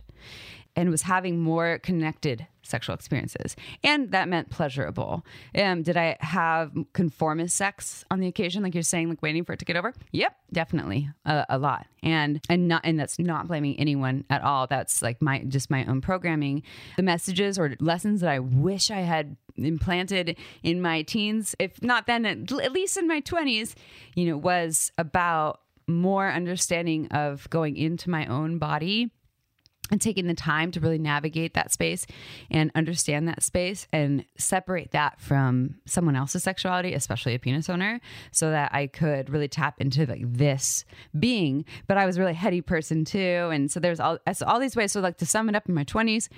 And was having more connected sexual experiences. And that meant pleasurable. Um, did I have conformist sex on the occasion, like you're saying, like waiting for it to get over? Yep, definitely a, a lot. And and not and that's not blaming anyone at all. That's like my just my own programming. The messages or lessons that I wish I had implanted in my teens, if not then, at, at least in my 20s, you know, was about more understanding of going into my own body and taking the time to really navigate that space and understand that space and separate that from someone else's sexuality, especially a penis owner, so that I could really tap into like this being. But I was a really heady person too, and so there's all so all these ways. So like to sum it up in my twenties.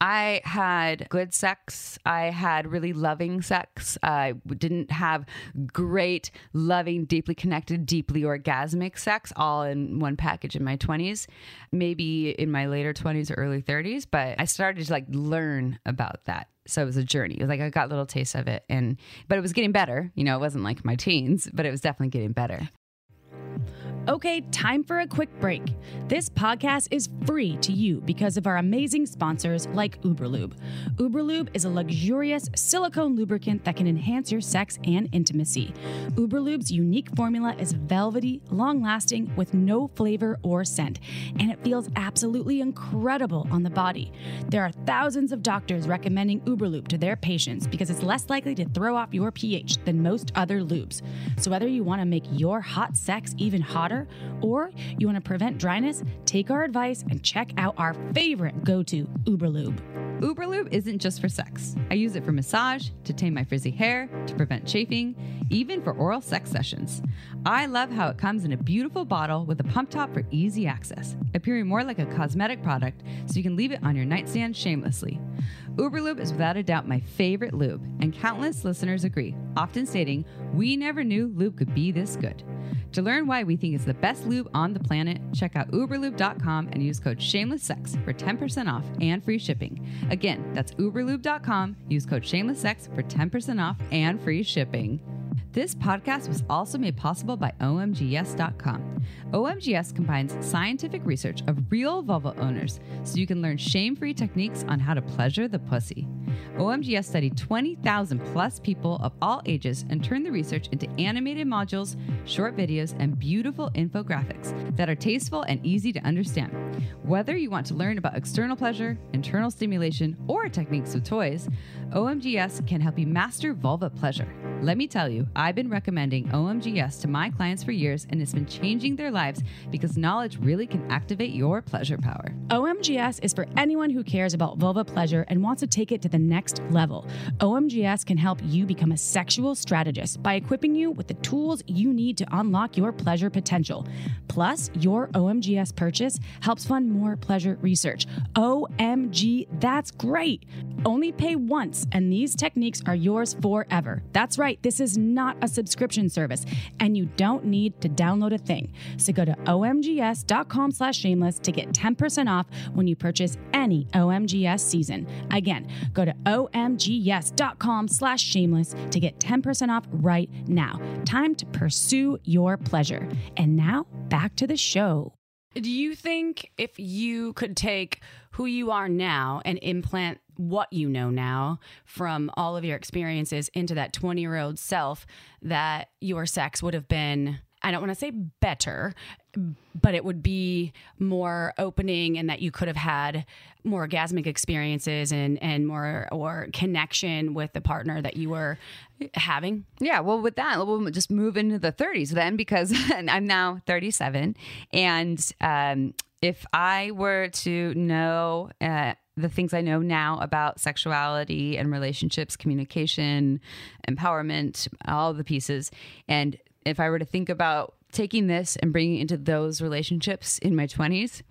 I had good sex. I had really loving sex. I didn't have great, loving, deeply connected, deeply orgasmic sex all in one package in my 20s, maybe in my later 20s or early 30s. But I started to like learn about that. So it was a journey. It was like I got little tastes of it, and but it was getting better. You know, it wasn't like my teens, but it was definitely getting better. Okay, time for a quick break. This podcast is free to you because of our amazing sponsors like Uberlube. Uberlube is a luxurious silicone lubricant that can enhance your sex and intimacy. Uberlube's unique formula is velvety, long lasting, with no flavor or scent, and it feels absolutely incredible on the body. There are thousands of doctors recommending Uberlube to their patients because it's less likely to throw off your pH than most other lubes. So, whether you want to make your hot sex even hotter, or you want to prevent dryness, take our advice and check out our favorite go to Uberlube. Uberlube isn't just for sex. I use it for massage, to tame my frizzy hair, to prevent chafing, even for oral sex sessions. I love how it comes in a beautiful bottle with a pump top for easy access, appearing more like a cosmetic product so you can leave it on your nightstand shamelessly. Uberlube is without a doubt my favorite lube, and countless listeners agree, often stating, We never knew lube could be this good. To learn why we think it's the best lube on the planet, check out uberlube.com and use code shamelesssex for 10% off and free shipping. Again, that's uberlube.com. Use code shamelesssex for 10% off and free shipping. This podcast was also made possible by OMGYes.com. OMGYes combines scientific research of real vulva owners so you can learn shame free techniques on how to pleasure the pussy. OMGYes studied 20,000 plus people of all ages and turned the research into animated modules, short videos, and beautiful infographics that are tasteful and easy to understand. Whether you want to learn about external pleasure, internal stimulation, or techniques with toys, OMGYes can help you master vulva pleasure. Let me tell you, I've been recommending OMGYes to my clients for years and it's been changing their lives because knowledge really can activate your pleasure power. OMGYes is for anyone who cares about vulva pleasure and wants to take it to the next level. OMGYes can help you become a sexual strategist by equipping you with the tools you need to unlock your pleasure potential. Plus, your OMGYes purchase helps fund more pleasure research. OMG, that's great! Only pay once, and these techniques are yours forever. That's right, this is not a subscription service, and you don't need to download a thing. So go to omgyes.com slash shameless to get 10% off when you purchase any OMGYes season. Again, go to omgyes.com slash shameless to get 10% off right now. Time to pursue your pleasure. And now back to the show. Do you think if you could take who you are now and implant what you know now from all of your experiences into that 20 year old self, that your sex would have been, I don't want to say better, but it would be more opening and that you could have had more orgasmic experiences and, and more or connection with the partner that you were having? Yeah, well, with that, we'll just move into the 30s then because I'm now 37. And um, if I were to know uh, the things I know now about sexuality and relationships, communication, empowerment, all the pieces, and if I were to think about taking this and bringing it into those relationships in my 20s,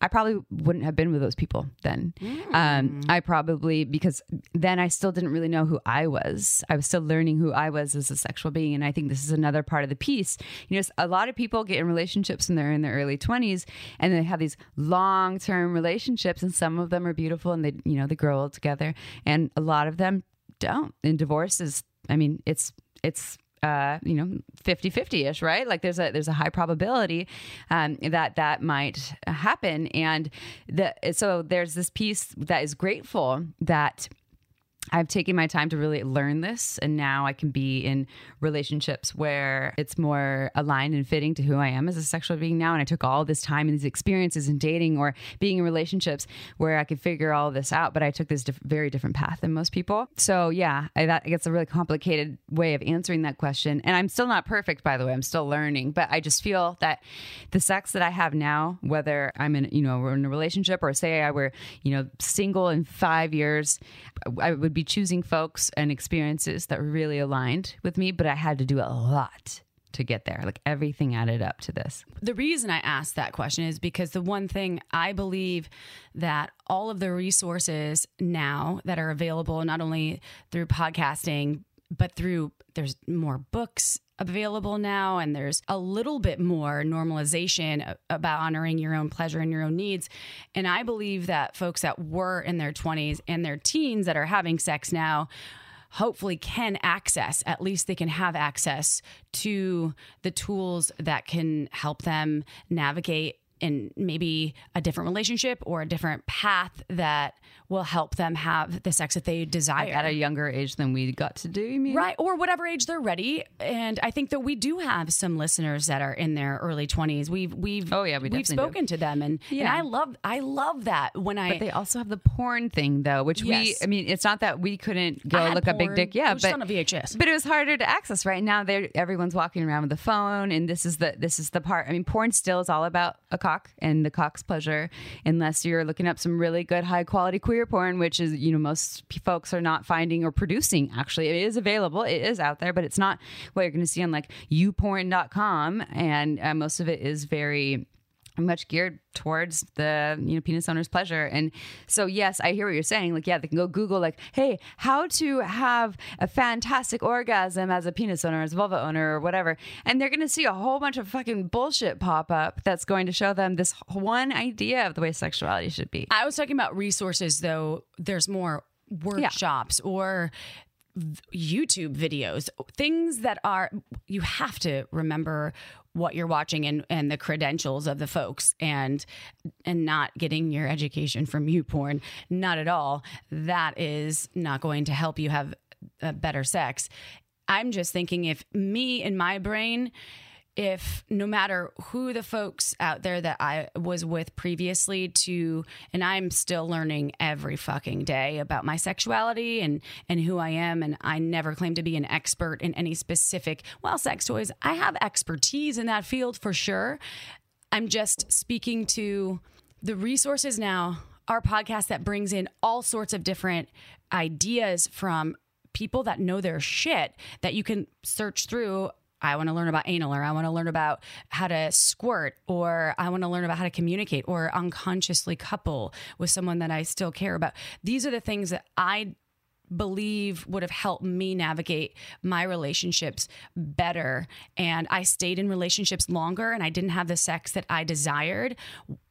I probably wouldn't have been with those people then. Mm. Um, I probably, because then I still didn't really know who I was. I was still learning who I was as a sexual being. And I think this is another part of the piece. You know, a lot of people get in relationships when they're in their early 20s and they have these long term relationships, and some of them are beautiful and they, you know, they grow old together. And a lot of them don't. And divorce is, I mean, it's, it's, uh, you know 50 50 ish right? Like there's a there's a high probability um, that that might happen. And the so there's this piece that is grateful that I've taken my time to really learn this, and now I can be in relationships where it's more aligned and fitting to who I am as a sexual being now. And I took all this time and these experiences in dating or being in relationships where I could figure all this out, but I took this diff- very different path than most people. So, yeah, I, that gets a really complicated way of answering that question. And I'm still not perfect, by the way, I'm still learning, but I just feel that the sex that I have now, whether I'm in, you know, we're in a relationship or say I were, you know, single in five years, I would be choosing folks and experiences that were really aligned with me, but I had to do a lot to get there. Like everything added up to this. The reason I asked that question is because the one thing I believe that all of the resources now that are available, not only through podcasting, but through there's more books available now and there's a little bit more normalization about honoring your own pleasure and your own needs. And i believe that folks that were in their 20s and their teens that are having sex now hopefully can access at least they can have access to the tools that can help them navigate in maybe a different relationship or a different path that will help them have the sex that they desire at a younger age than we got to do. You mean right, or whatever age they're ready? And I think that we do have some listeners that are in their early twenties. We've we've oh yeah we we've spoken do. to them, and yeah. and I love I love that when I. But they also have the porn thing though, which yes. we I mean it's not that we couldn't go look porn, up big dick, yeah, but on a VHS. But it was harder to access. Right now, they everyone's walking around with a phone, and this is the this is the part. I mean, porn still is all about a cock and the cock's pleasure, unless you're looking up some really good high quality queer porn, which is you know most folks are not finding or producing. Actually, it is available, it is out there, but it's not what you're going to see on like youporn.com, and uh, most of it is very much geared towards the you know penis owner's pleasure. And so yes i hear what you're saying. Like yeah they can go google like hey how to have a fantastic orgasm as a penis owner as a vulva owner or whatever. And they're going to see a whole bunch of fucking bullshit pop up that's going to show them this one idea of the way sexuality should be. I was talking about resources though. There's more workshops yeah. or YouTube videos, things that are, you have to remember what you're watching and, and the credentials of the folks and and not getting your education from YouPorn not at all. That is not going to help you have better sex. I'm just thinking if me in my brain if no matter who the folks out there that I was with previously to and I'm still learning every fucking day about my sexuality and and who I am and I never claim to be an expert in any specific well sex toys. I have expertise in that field for sure. I'm just speaking to the resources now our podcast that brings in all sorts of different ideas from people that know their shit that you can search through I want to learn about anal or I want to learn about how to squirt or I want to learn about how to communicate or unconsciously couple with someone that I still care about. These are the things that I believe would have helped me navigate my relationships better. And I stayed in relationships longer and I didn't have the sex that I desired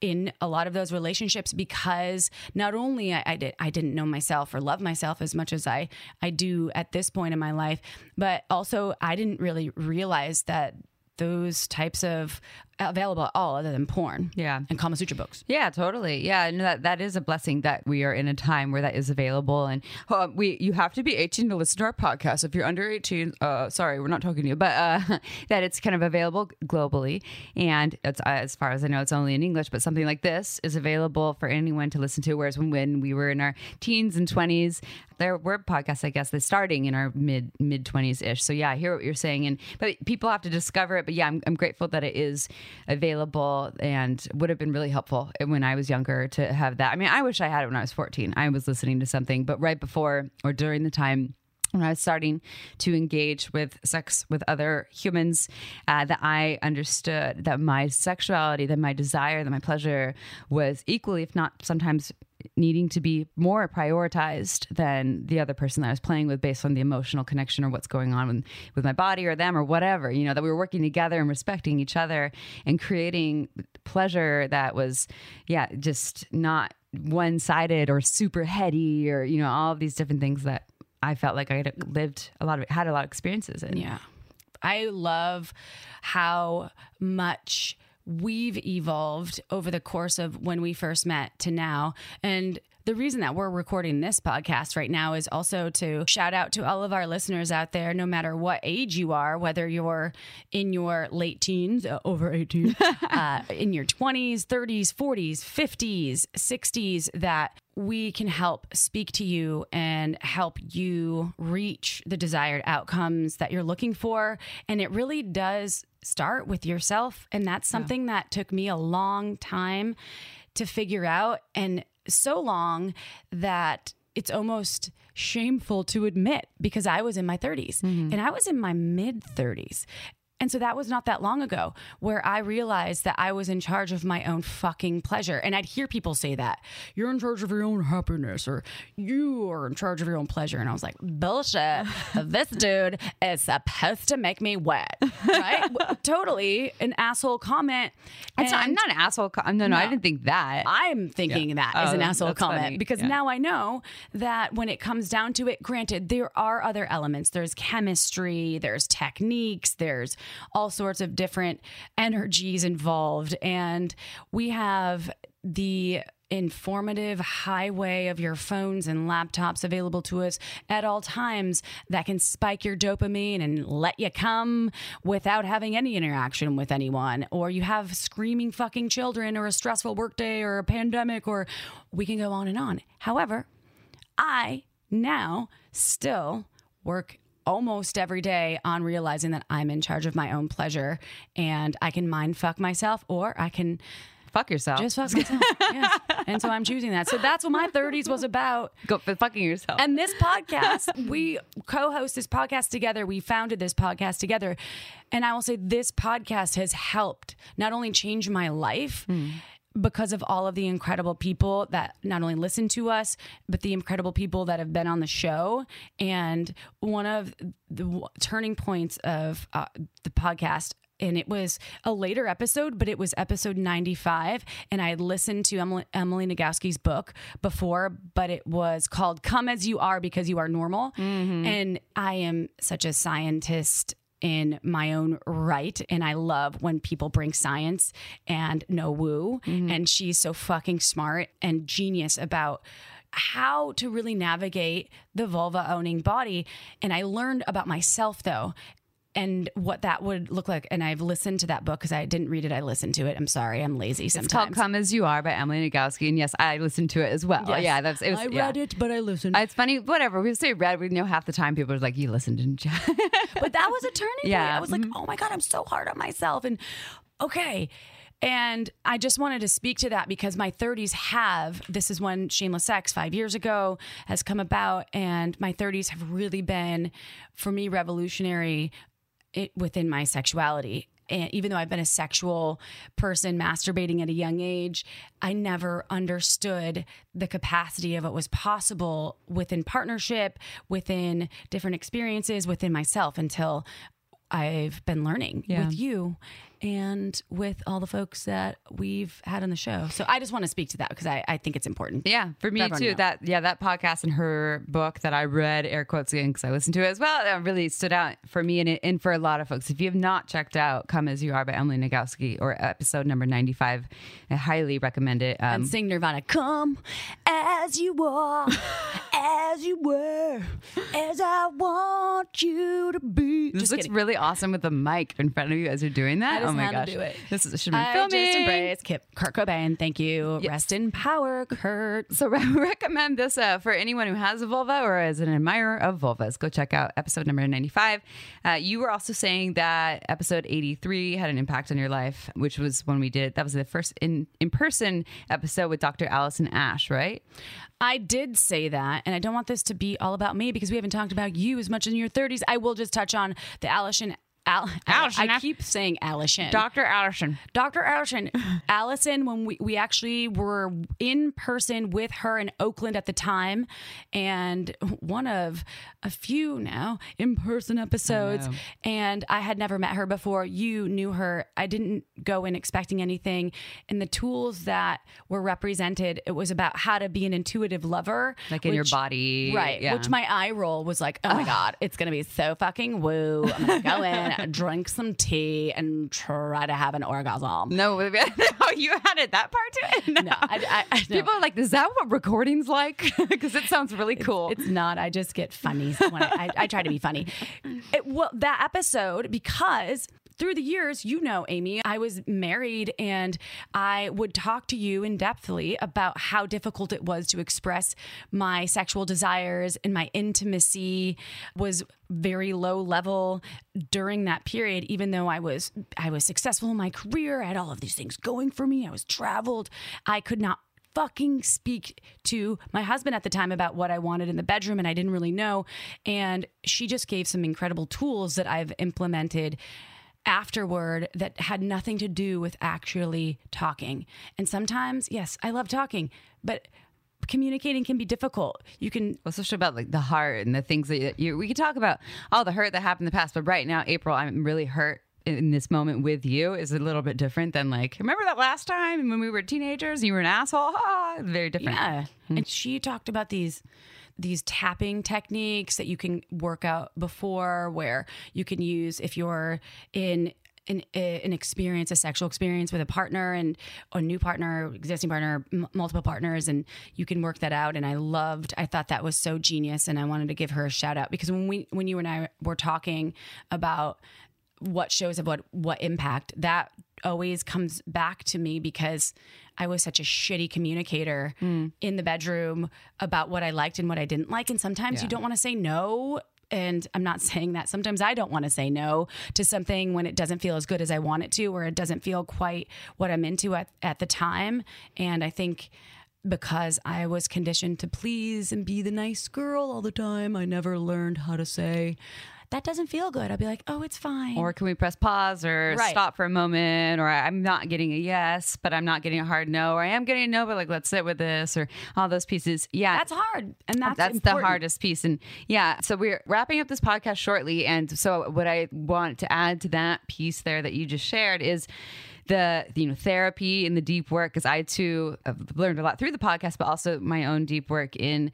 in a lot of those relationships because not only I, I did I didn't know myself or love myself as much as I I do at this point in my life, but also I didn't really realize that those types of available at all other than porn. Yeah. And Kama Sutra books. Yeah, totally. Yeah, no, that that is a blessing that we are in a time where that is available and uh, we you have to be 18 to listen to our podcast. If you're under 18, uh sorry, we're not talking to you, but uh that it's kind of available globally and it's uh, as far as I know it's only in English, but something like this is available for anyone to listen to whereas when, when we were in our teens and 20s, there were podcasts I guess that's starting in our mid mid 20s ish. So yeah, I hear what you're saying and but people have to discover it, but yeah, I'm I'm grateful that it is available and would have been really helpful when I was younger to have that. I mean, I wish I had it when I was 14. I was listening to something, but right before or during the time when I was starting to engage with sex with other humans, uh, that I understood that my sexuality, that my desire, that my pleasure was equally, if not sometimes needing to be more prioritized than the other person that I was playing with based on the emotional connection or what's going on with, with my body or them or whatever, you know, that we were working together and respecting each other and creating pleasure that was, yeah, just not one sided or super heady or, you know, all of these different things that I felt like I had lived a lot of, had a lot of experiences in. Yeah. I love how much we've evolved over the course of when we first met to now. And the reason that we're recording this podcast right now is also to shout out to all of our listeners out there, no matter what age you are, whether you're in your late teens, uh, over 18, uh, in your 20s, 30s, 40s, 50s, 60s, that we can help speak to you and help you reach the desired outcomes that you're looking for. And it really does start with yourself. And that's something that took me a long time to figure out. And so long that it's almost shameful to admit because I was in my 30s mm-hmm. and I was in my mid 30s. And so that was not that long ago where I realized that I was in charge of my own fucking pleasure. And I'd hear people say that you're in charge of your own happiness or you are in charge of your own pleasure. And I was like, bullshit. this dude is supposed to make me wet. Right? totally an asshole comment. Not, I'm not an asshole. Co- no, no, I didn't think that. I'm thinking that as Oh, an asshole comment funny. because Yeah. now I know that when it comes down to it, granted, there are other elements. There's chemistry, there's techniques, there's all sorts of different energies involved. And we have the informative highway of your phones and laptops available to us at all times that can spike your dopamine and let you come without having any interaction with anyone or you have screaming fucking children or a stressful workday or a pandemic or we can go on and on however i now still work almost every day on realizing that i'm in charge of my own pleasure and i can mind fuck myself or i can Fuck yourself. just fuck myself. yes. And so I'm choosing that. So that's what my 30s was about. go for fucking yourself. And this podcast, we co host this podcast together. We founded this podcast together. And I will say this podcast has helped not only change my life. Hmm. Because of all of the incredible people that not only listen to us, but the incredible people that have been on the show. And one of the w- turning points of uh, the podcast and it was a later episode, but it was episode 95. And I had listened to Emily, Emily Nagoski's book before, but it was called Come As You Are Because You Are Normal. And I am such a scientist in my own right. And I love when people bring science and no woo. Mm-hmm. And she's so fucking smart and genius about how to really navigate the vulva owning body. And I learned about myself though. And what that would look like. And I've listened to that book because I didn't read it. I listened to it. I'm sorry. I'm lazy it's called sometimes. "Come as You Are" by Emily Nagoski, and yes, I listened to it as well. Yes. Yeah, that's it. Was, I yeah. read it, but I listened. It's funny, whatever. We say read, we know half the time people are like, you listened, didn't you? but that was a turning point. Yeah. I was like, mm-hmm. oh my God, I'm so hard on myself. And okay. And I just wanted to speak to that because my 30s have, this is when Shameless Sex five years ago has come about. And my 30s have really been, for me, revolutionary it, within my sexuality. And even though I've been a sexual person masturbating at a young age, I never understood the capacity of what was possible within partnership, within different experiences, within myself until I've been learning Yeah. with you and with all the folks that we've had on the show. So I just want to speak to that because I, I think it's important. Yeah, for me everyone too. know. That yeah, that podcast and her book that I read, air quotes again, because I listened to it as well. That really stood out for me and, and for a lot of folks. If you have not checked out "Come as You Are" by Emily Nagoski or episode number ninety five, I highly recommend it. Um, and sing Nirvana. Come as you are, as you were, as I want you to be. this Just looks kidding. really awesome with the mic in front of you as you're doing that. I oh my had to gosh, do it. this is should have I filming. just embrace Kip, Kurt Cobain. Thank you. Rest in power, Kurt. So re- recommend this uh, for anyone who has a vulva or is an admirer of vulvas. Go check out episode number 95. Uh, you were also saying that episode 83 had an impact on your life, which was when we did, that was the first in, in-person episode with Dr. Allison Ash, right? I did say that, and I don't want this to be all about me because we haven't talked about you as much in your 30s. I will just touch on the Allison. Al- Allison. I keep saying Allison. Dr. Allison. Dr. Allison, Allison, when we, we actually were in person with her in Oakland at the time, and one of a few now in person episodes. know. And I had never met her before. You knew her. I didn't go in expecting anything. And the tools that were represented, it was about how to be an intuitive lover. Like in your body. Right. Yeah. Which my eye roll was like, oh my God, it's going to be so fucking woo. I'm going to go in. drink some tea and try to have an orgasm. No, no, you added that part to it. No, No, I, I, no. people are like, "Is that what recording's like?" Because it sounds really cool. It's not. I just get funny. When I, I, I try to be funny. It, well, that episode because through the years, you know, Amy, I was married and I would talk to you in depthly about how difficult it was to express my sexual desires and my intimacy was very low level during that period even though I was I was successful in my career I had all of these things going for me I was traveled I could not fucking speak to my husband at the time about what I wanted in the bedroom and I didn't really know. And she just gave some incredible tools that I've implemented afterward that had nothing to do with actually talking. And sometimes, yes, I love talking, but communicating can be difficult. You can Well, especially about like the heart and the things that you, we could talk about all the hurt that happened in the past, but right now, April, I'm really hurt in this moment with you is a little bit different than like remember that last time when we were teenagers and you were an asshole ah, very different Yeah. And she talked about these these tapping techniques that you can work out before where you can use if you're in an, eh, an experience, a sexual experience with a partner and a new partner, existing partner, m- multiple partners, and you can work that out. And I loved, I thought that was so genius, and I wanted to give her a shout out because when we, when you and I were talking about what shows have what what impact. That always comes back to me because I was such a shitty communicator hmm. in the bedroom about what I liked and what I didn't like. And sometimes you don't want to say no. And I'm not saying that. Sometimes I don't want to say no to something when it doesn't feel as good as I want it to or it doesn't feel quite what I'm into at, at the time. And I think because I was conditioned to please and be the nice girl all the time I never learned how to say that doesn't feel good. I'll be like, "Oh, it's fine." or can we press pause or Right. stop for a moment or i'm not getting a yes but i'm not getting a hard no or i am getting a no but like let's sit with this or all those pieces yeah That's hard, and that's that's the hardest piece and yeah so we're wrapping up this podcast shortly and so what i want to add to that piece there that you just shared is the you know therapy and the deep work because i too have learned a lot through the podcast but also my own deep work in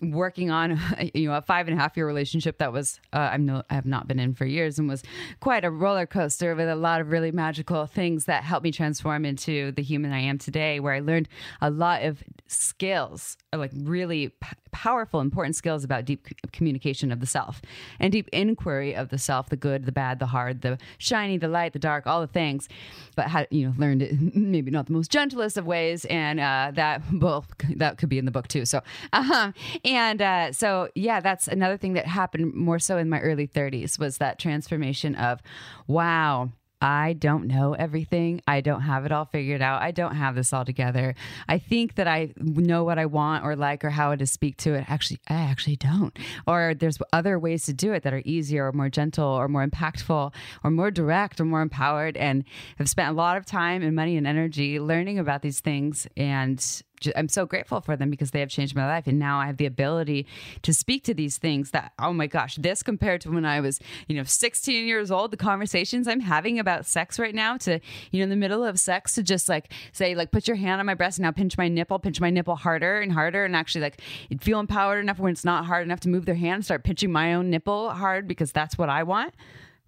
working on you know a five and a half year relationship that was uh, I'm no I have not been in for years and was quite a roller coaster with a lot of really magical things that helped me transform into the human I am today where I learned a lot of skills uh, like really p- powerful important skills about deep c- communication of the self and deep inquiry of the self the good the bad the hard the shiny the light the dark all the things but had you know learned it maybe not the most gentlest of ways and uh, that well that could be in the book too. So um, and uh, so yeah that's another thing that happened more so in my early 30s was that transformation of wow I don't know everything. I don't have it all figured out. I don't have this all together. I think that I know what I want or like or how to speak to it. Actually, I actually don't. Or there's other ways to do it that are easier or more gentle or more impactful or more direct or more empowered. And have spent a lot of time and money and energy learning about these things and I'm so grateful for them because they have changed my life. And now I have the ability to speak to these things that, oh my gosh, this compared to when I was, you know, 16 years old, the conversations I'm having about sex right now to, you know, in the middle of sex to just like say, like, put your hand on my breast and now pinch my nipple, pinch my nipple harder and harder. And actually, like, feel empowered enough when it's not hard enough to move their hand, start pinching my own nipple hard because that's what I want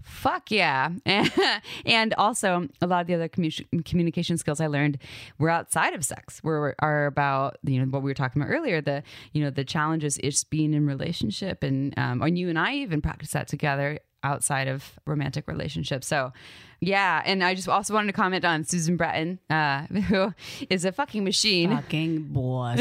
fuck yeah. And also a lot of the other commu- communication skills i learned were outside of sex were are about you know what we were talking about earlier the you know the challenges is being in relationship and um and you and i even practice that together outside of romantic relationships. So yeah and i just also wanted to comment on Susan Bratton uh who is a fucking machine. Fucking boss.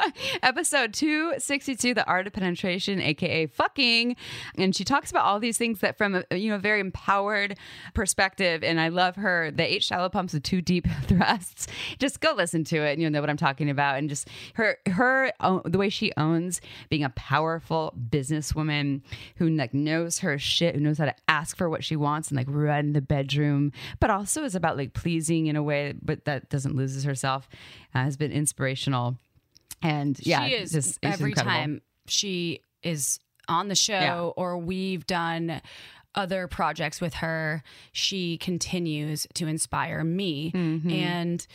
episode 262 the art of penetration aka fucking. And she talks about all these things that from a you know very empowered perspective and i love her the eight shallow pumps with two deep thrusts. Just go listen to it and you'll know what i'm talking about. And just her her own, the way she owns being a powerful businesswoman who like knows her shit who knows how to ask for what she wants and like run the bedroom but also is about like pleasing in a way but that doesn't loses herself uh, has been inspirational and yeah, she is just- every incredible. time she is on the show Yeah. or we've done other projects with her she continues to inspire me Mm-hmm. and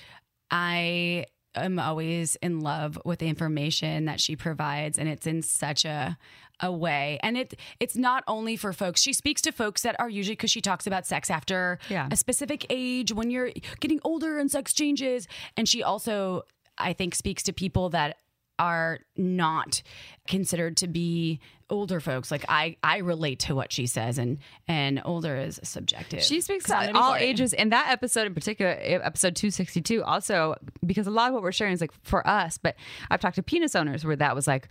i am always in love with the information that she provides, and it's in such a a way. And it it's not only for folks. She speaks to folks that are usually because she talks about sex after Yeah. a specific age when you're getting older and sex changes. And she also, I think, speaks to people that are not considered to be older folks. Like I, I relate to what she says, and and older is subjective. She speaks to all ages, and that episode in particular, e- episode two sixty two, also because a lot of what we're sharing is like for us. But I've talked to penis owners where that was like,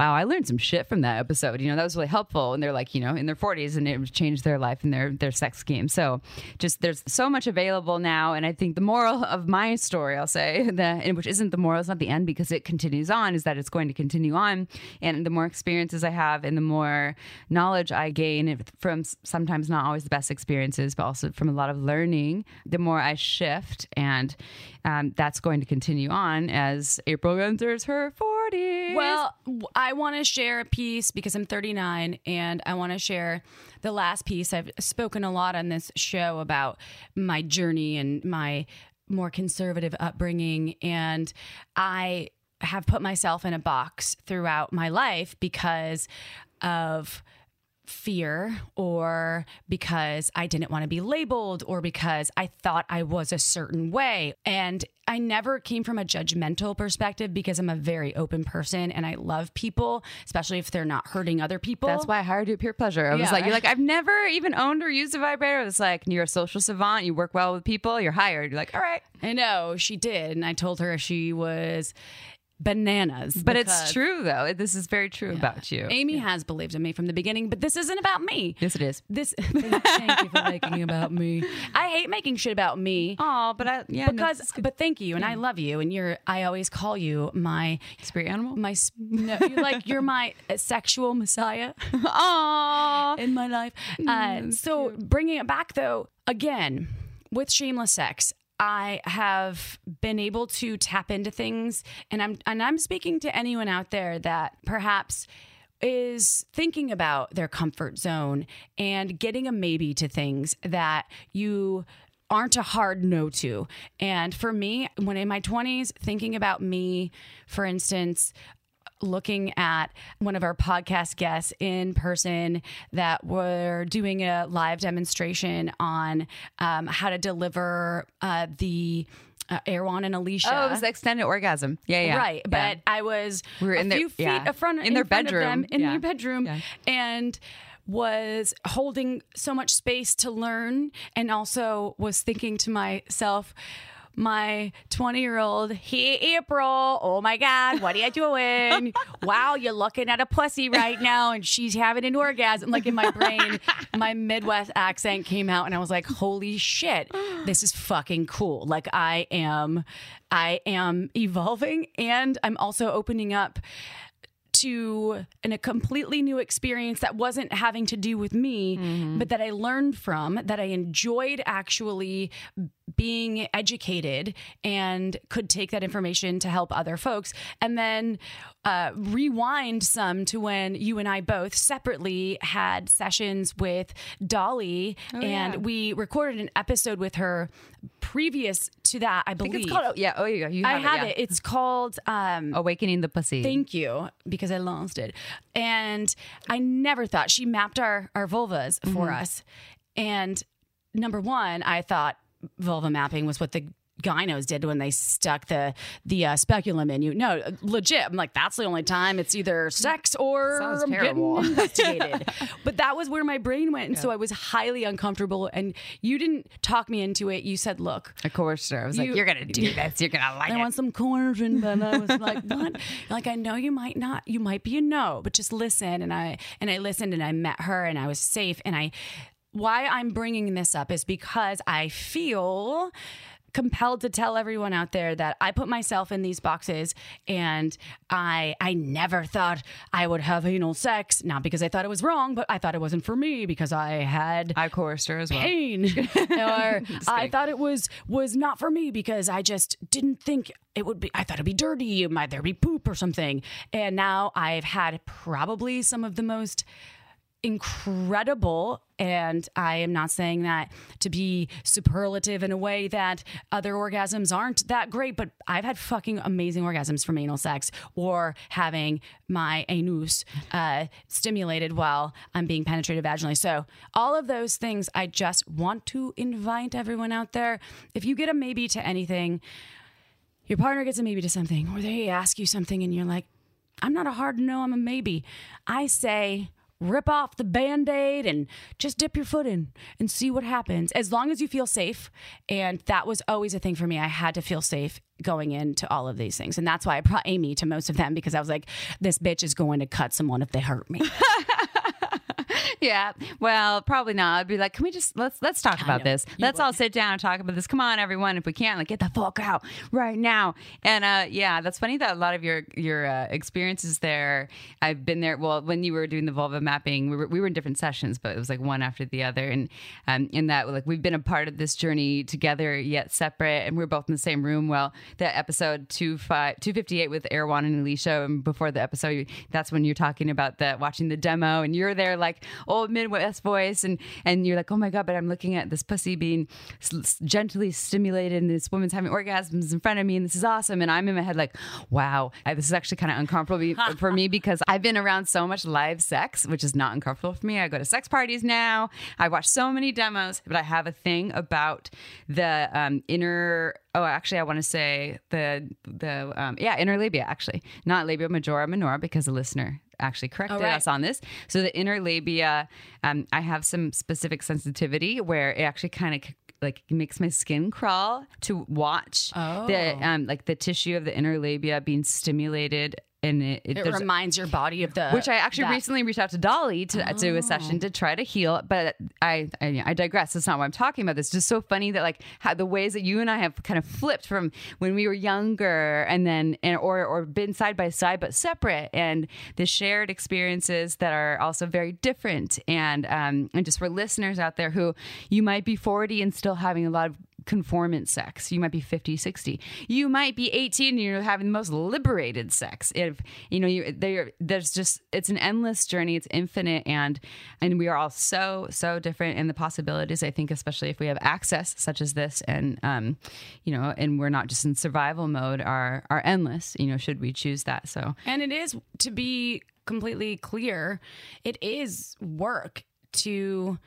wow, I learned some shit from that episode. You know, that was really helpful, and they're like, you know, in their forties, and it changed their life and their their sex scheme. So just there's so much available now, and I think the moral of my story, I'll say that, which isn't the moral, it's not the end because it continues on, is that it's going to continue on, and the more experiences I have, and the more knowledge I gain from sometimes not always the best experiences, but also from a lot of learning, the more I shift. And um, that's going to continue on as April enters her 40s. Well, I want to share a piece because I'm 39 and I want to share the last piece. I've spoken a lot on this show about my journey and my more conservative upbringing. And I have put myself in a box throughout my life because of fear or because I didn't want to be labeled or because I thought I was a certain way. And I never came from a judgmental perspective because I'm a very open person and I love people, especially if they're not hurting other people. That's why I hired you at Pure Pleasure. I was Yeah. like, you're like, I've never even owned or used a vibrator. It's like, you're a social savant. You work well with people. You're hired. You're like, all right. I know she did. And I told her she was bananas. But it's true, though. This is very true about you. Amy has believed in me from the beginning, but this isn't about me. Yes, it is. This thank you for making about me. I hate making shit about me. Oh, but I, yeah, because this is good. but thank you and I love you and you're I always call you my spirit animal. my no, you're like you're my sexual messiah Aw. in my life. Uh, so bringing it back though, again with shameless sex. I have been able to tap into things and I'm and I'm speaking to anyone out there that perhaps is thinking about their comfort zone and getting a maybe to things that you aren't a hard no to. And for me, when in my 20s, thinking about me, for instance, looking at one of our podcast guests in person that were doing a live demonstration on um, how to deliver uh, the uh, Erwan and Alicia. Oh, it was the extended orgasm. Yeah, yeah. Right, Yeah. but I was We were a in their- few feet yeah. in front In their front of them, bedroom. in Yeah. their bedroom, and was holding so much space to learn, and also was thinking to myself. My 20 year old, hey, April, oh my God, what are you doing? wow, you're looking at a pussy right now, and she's having an orgasm. Like in my brain, my Midwest accent came out, and I was like, holy shit, this is fucking cool. Like, I am, I am evolving, and I'm also opening up to in a completely new experience that wasn't having to do with me mm-hmm. but that I learned from that I enjoyed actually being educated and could take that information to help other folks and then uh, rewind some to when you and I both separately had sessions with Dolly and yeah. we recorded an episode with her previous to that I I believe think it's called. Oh, yeah. Oh, you go. You I have, have it. it, it's called um Awakening the pussy. Thank you, because I lost it. And I never thought she mapped our our vulvas for Mm-hmm. us. And number one, I thought vulva mapping was what the gynos did when they stuck the the uh, speculum in you. No, legit. I'm like, that's the only time it's either sex or Sounds I'm terrible. getting investigated. but that was where my brain went, and so I was highly uncomfortable. And you didn't talk me into it. You said, "Look, Of course, I was like, You- you're gonna do this. You're gonna like I it. want some corners and then I was like, what? Like I know you might not, you might be a no, but just listen. And I and I listened and I met her and I was safe. And I, why I'm bringing this up is because I feel compelled to tell everyone out there that I put myself in these boxes and I I never thought I would have anal sex not because I thought it was wrong but I thought it wasn't for me because I had I coerced her as well. pain. Or I thought it was was not for me because I just didn't think it would be I thought it'd be dirty might there be poop or something. And now I've had probably some of the most incredible. And I am not saying that to be superlative in a way that other orgasms aren't that great, but I've had fucking amazing orgasms from anal sex or having my anus uh, stimulated while I'm being penetrated vaginally. So, all of those things, I just want to invite everyone out there. If you get a maybe to anything, your partner gets a maybe to something, or they ask you something and you're like, I'm not a hard no, I'm a maybe. I say, rip off the band aid and just dip your foot in and see what happens. As long as you feel safe. And that was always a thing for me. I had to feel safe going into all of these things. And that's why I brought Amy to most of them because I was like, this bitch is going to cut someone if they hurt me. yeah. Well, probably not. I'd be like, can we just let's let's talk about know. this. You let's all sit down and talk about this. Come on, everyone. If we can't, like, get the fuck out right now. And uh, yeah, that's funny that a lot of your your uh, experiences there. I've been there. Well, when you were doing the vulva mapping, we were we were in different sessions, but it was like one after the other. And um, in that, like, we've been a part of this journey together yet separate, and we are both in the same room. Well, that episode two five two fifty eight with Erwan and Alicia, and before the episode, that's when you're talking about the watching the demo, and you're there like old Midwest voice, and and you're like, oh my god, but I'm looking at this pussy being s- gently stimulated, and this woman's having orgasms in front of me, and this is awesome, and I'm in my head like, wow, I, this is actually kind of uncomfortable for me because I've been around so much live sex, which is not uncomfortable for me. I go to sex parties now. I watch so many demos, but I have a thing about the um, inner. Oh, actually, I want to say the the um, yeah inner labia actually, not labia majora minora because a listener actually corrected right. us on this. So the inner labia, um, I have some specific sensitivity where it actually kind of like makes my skin crawl to watch the um, like the tissue of the inner labia being stimulated. And it, it, It reminds your body of the which I actually that- recently reached out to Dolly to to do a session to try to heal. But I, I I digress. That's not what I'm talking about. It's just so funny that like how the ways that you and I have kind of flipped from when we were younger and then and or or been side by side but separate and the shared experiences that are also very different and um and just for listeners out there who you might be 40 and still having a lot of conformant sex. You might be 50, 60. You might be 18 and you're having the most liberated sex. If you know you there there's just it's an endless journey. It's infinite and and we are all so so different and the possibilities I think especially if we have access such as this and um you know and we're not just in survival mode are are endless, you know, should we choose that. So And it is to be completely clear, it is work to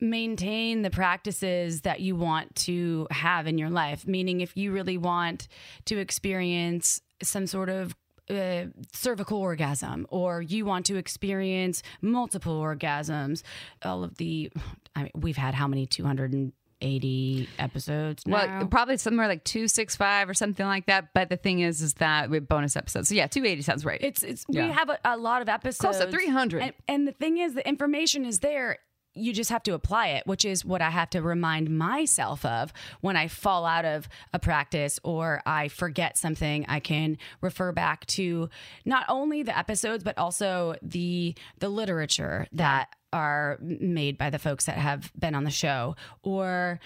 maintain the practices that you want to have in your life. Meaning, if you really want to experience some sort of uh, cervical orgasm, or you want to experience multiple orgasms, all of the, I mean, we've had how many 280 episodes well, probably somewhere like 265 or something like that, but the thing is is that we have bonus episodes. So yeah, 280 sounds right. It's it's Yeah. we have a, a lot of episodes. Close to 300. And, and the thing is, the information is there. You just have to apply it, which is what I have to remind myself of when I fall out of a practice or I forget something. I can refer back to not only the episodes but also the the literature that are made by the folks that have been on the show or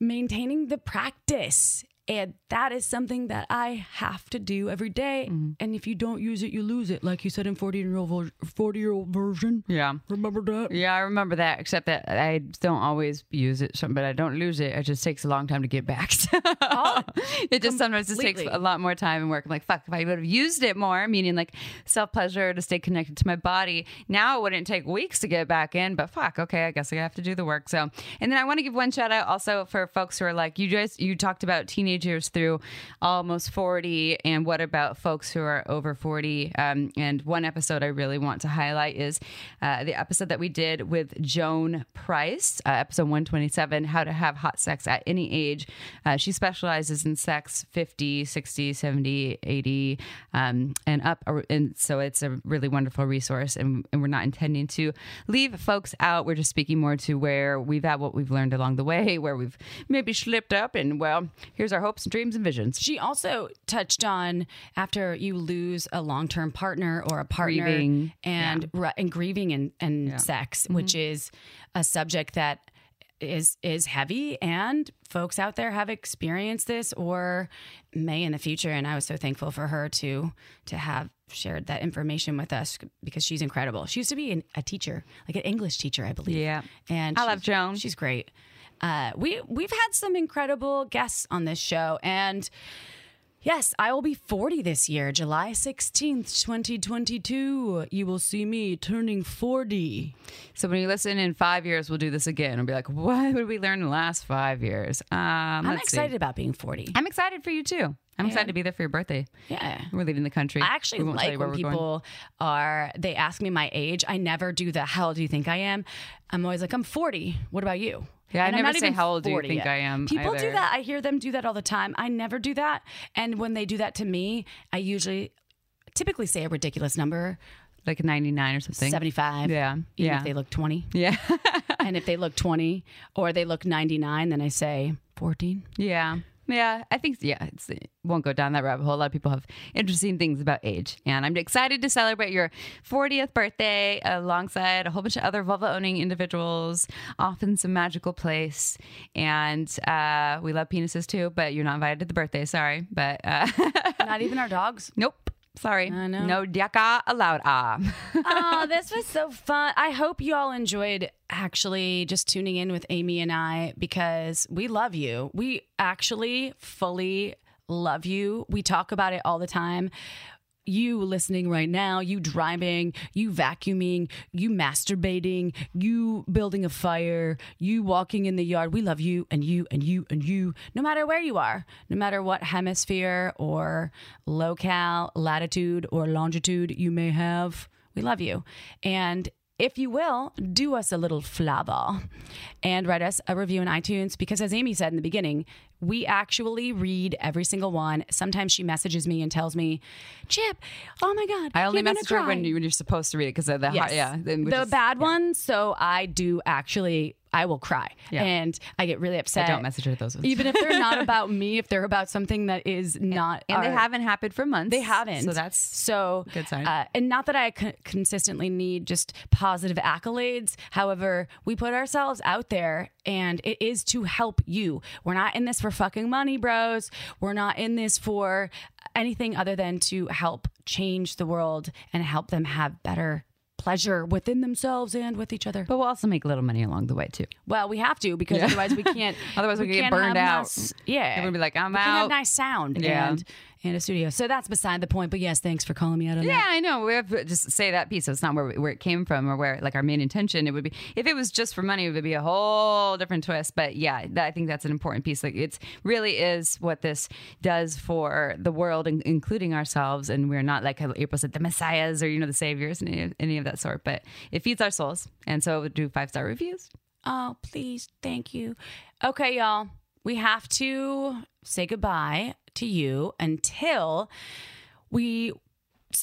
maintaining the practice. And that is something that I have to do every day. Mm-hmm. And if you don't use it, you lose it. Like you said in 40 year old 40 year old version. yeah. Remember that? Yeah, I remember that, except that I don't always use it, but I don't lose it. It just takes a long time to get back. it just sometimes just takes a lot more time and work. I'm like, fuck, if I would have used it more, meaning like self pleasure to stay connected to my body, now it wouldn't take weeks to get back in, but fuck, okay, I guess I have to do the work. So, and then I want to give one shout out also for folks who are like, you guys, you talked about teenagers through almost 40, and what about folks who are over 40? Um, and one episode I really want to highlight is uh, the episode that we did with Joan Price, uh, episode 127, How to Have Hot Sex at Any Age. Uh, she specializes in sex 50, 60, 70, 80, um, and up. And so it's a really wonderful resource. And, and we're not intending to leave folks out. We're just speaking more to where we've had what we've learned along the way, where we've maybe slipped up. And well, here's our hopes and dreams and visions. She also touched on after you lose a long term partner or a partner Grieving. and ru- and grieving and, and sex, mm-hmm. which is a subject that is is heavy and folks out there have experienced this or may in the future and I was so thankful for her to to have shared that information with us because she's incredible. She used to be an, a teacher, like an English teacher, I believe. Yeah. And I love Joan. She's great. Uh, we we've had some incredible guests on this show and Yes, I will be 40 this year, July 16th, 2022. You will see me turning 40. So when you listen in five years, we'll do this again. We'll be like, what did we learn in the last five years? Um, I'm let's see. excited about being 40. I'm excited for you too. I'm excited to be there for your birthday. Yeah. We're leaving the country. I actually We won't tell like when we're going. people are, they ask me my age. I never do the, how old do you think I am? I'm always like, I'm 40. What about you? Yeah, I And I'm never not say, even "How old do you 40 think yet. I am?" People do that. I hear them do that all the time. I never do that. And when they do that to me, I usually typically say a ridiculous number, like 99 or something. 75. Yeah. Even Yeah. if they look 20. Yeah. and if they look 20 or they look 99, then I say 14. yeah. Yeah. I think, yeah, it's, it won't go down that rabbit hole. A lot of people have interesting things about age. And I'm excited to celebrate your 40th birthday alongside a whole bunch of other vulva owning individuals, off in some magical place. And uh, we love penises too, but you're not invited to the birthday. Sorry. But uh, Not even our dogs. nope. Sorry. I know. No diaka allowed. Ah. oh, this was so fun. I hope you all enjoyed actually just tuning in with Amy and I because we love you. We actually fully love you. We talk about it all the time. You listening right now, you driving, you vacuuming, you masturbating, you building a fire, you walking in the yard. We love you and you and you and you, no matter where you are, no matter what hemisphere or locale, latitude or longitude you may have. We love you. And if you will, do us a little flava and write us a review in iTunes because, as Amy said in the beginning, we actually read every single one. Sometimes she messages me and tells me, Chip, oh my God. I only message her when, you, when you're supposed to read it because of the Yes. hot, yeah. the bad ones. So I do actually, I will cry Yeah. and I get really upset. I don't message her those ones. Even if they're not about me, if they're about something that is not. and they our- haven't happened for months. They haven't. So that's so good sign. Uh, and not that I consistently need just positive accolades. However, we put ourselves out there, and it is to help you. We're not in this for fucking money, bros. We're not in this for anything other than to help change the world and help them have better pleasure within themselves and with each other. But we'll also make a little money along the way too. Well, we have to because otherwise we can't. Otherwise we could get burned out. nice- yeah, We're gonna be like, I'm we out. nice sound Yeah. and and a studio. So that's beside the point. But yes, thanks for calling me out on Yeah, that. Yeah, I know. We have to just say that piece. So it's not where where it came from or where like our main intention. It would be if it was just for money, it would be a whole different twist. But yeah, that, I think that's an important piece. Like it's really is what this does for the world, in, including ourselves. And we're not like April said, the messiahs or you know the saviors and any, of- any of that sort. But it feeds our souls, and so we do five star reviews. Oh, please, thank you. Okay, y'all, we have to say goodbye to you until we.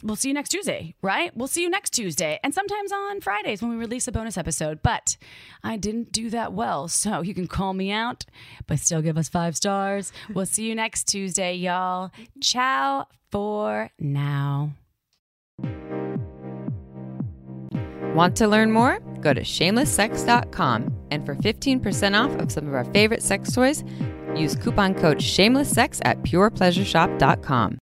We'll see you next Tuesday, right? We'll see you next Tuesday and sometimes on Fridays when we release a bonus episode. But I didn't do that well, so you can call me out, but still give us five stars. We'll see you next Tuesday, y'all. Ciao for now. Want to learn more? Go to shamelesssex.com and for 15% off of some of our favorite sex toys, use coupon code shamelesssex at purepleasureshop.com.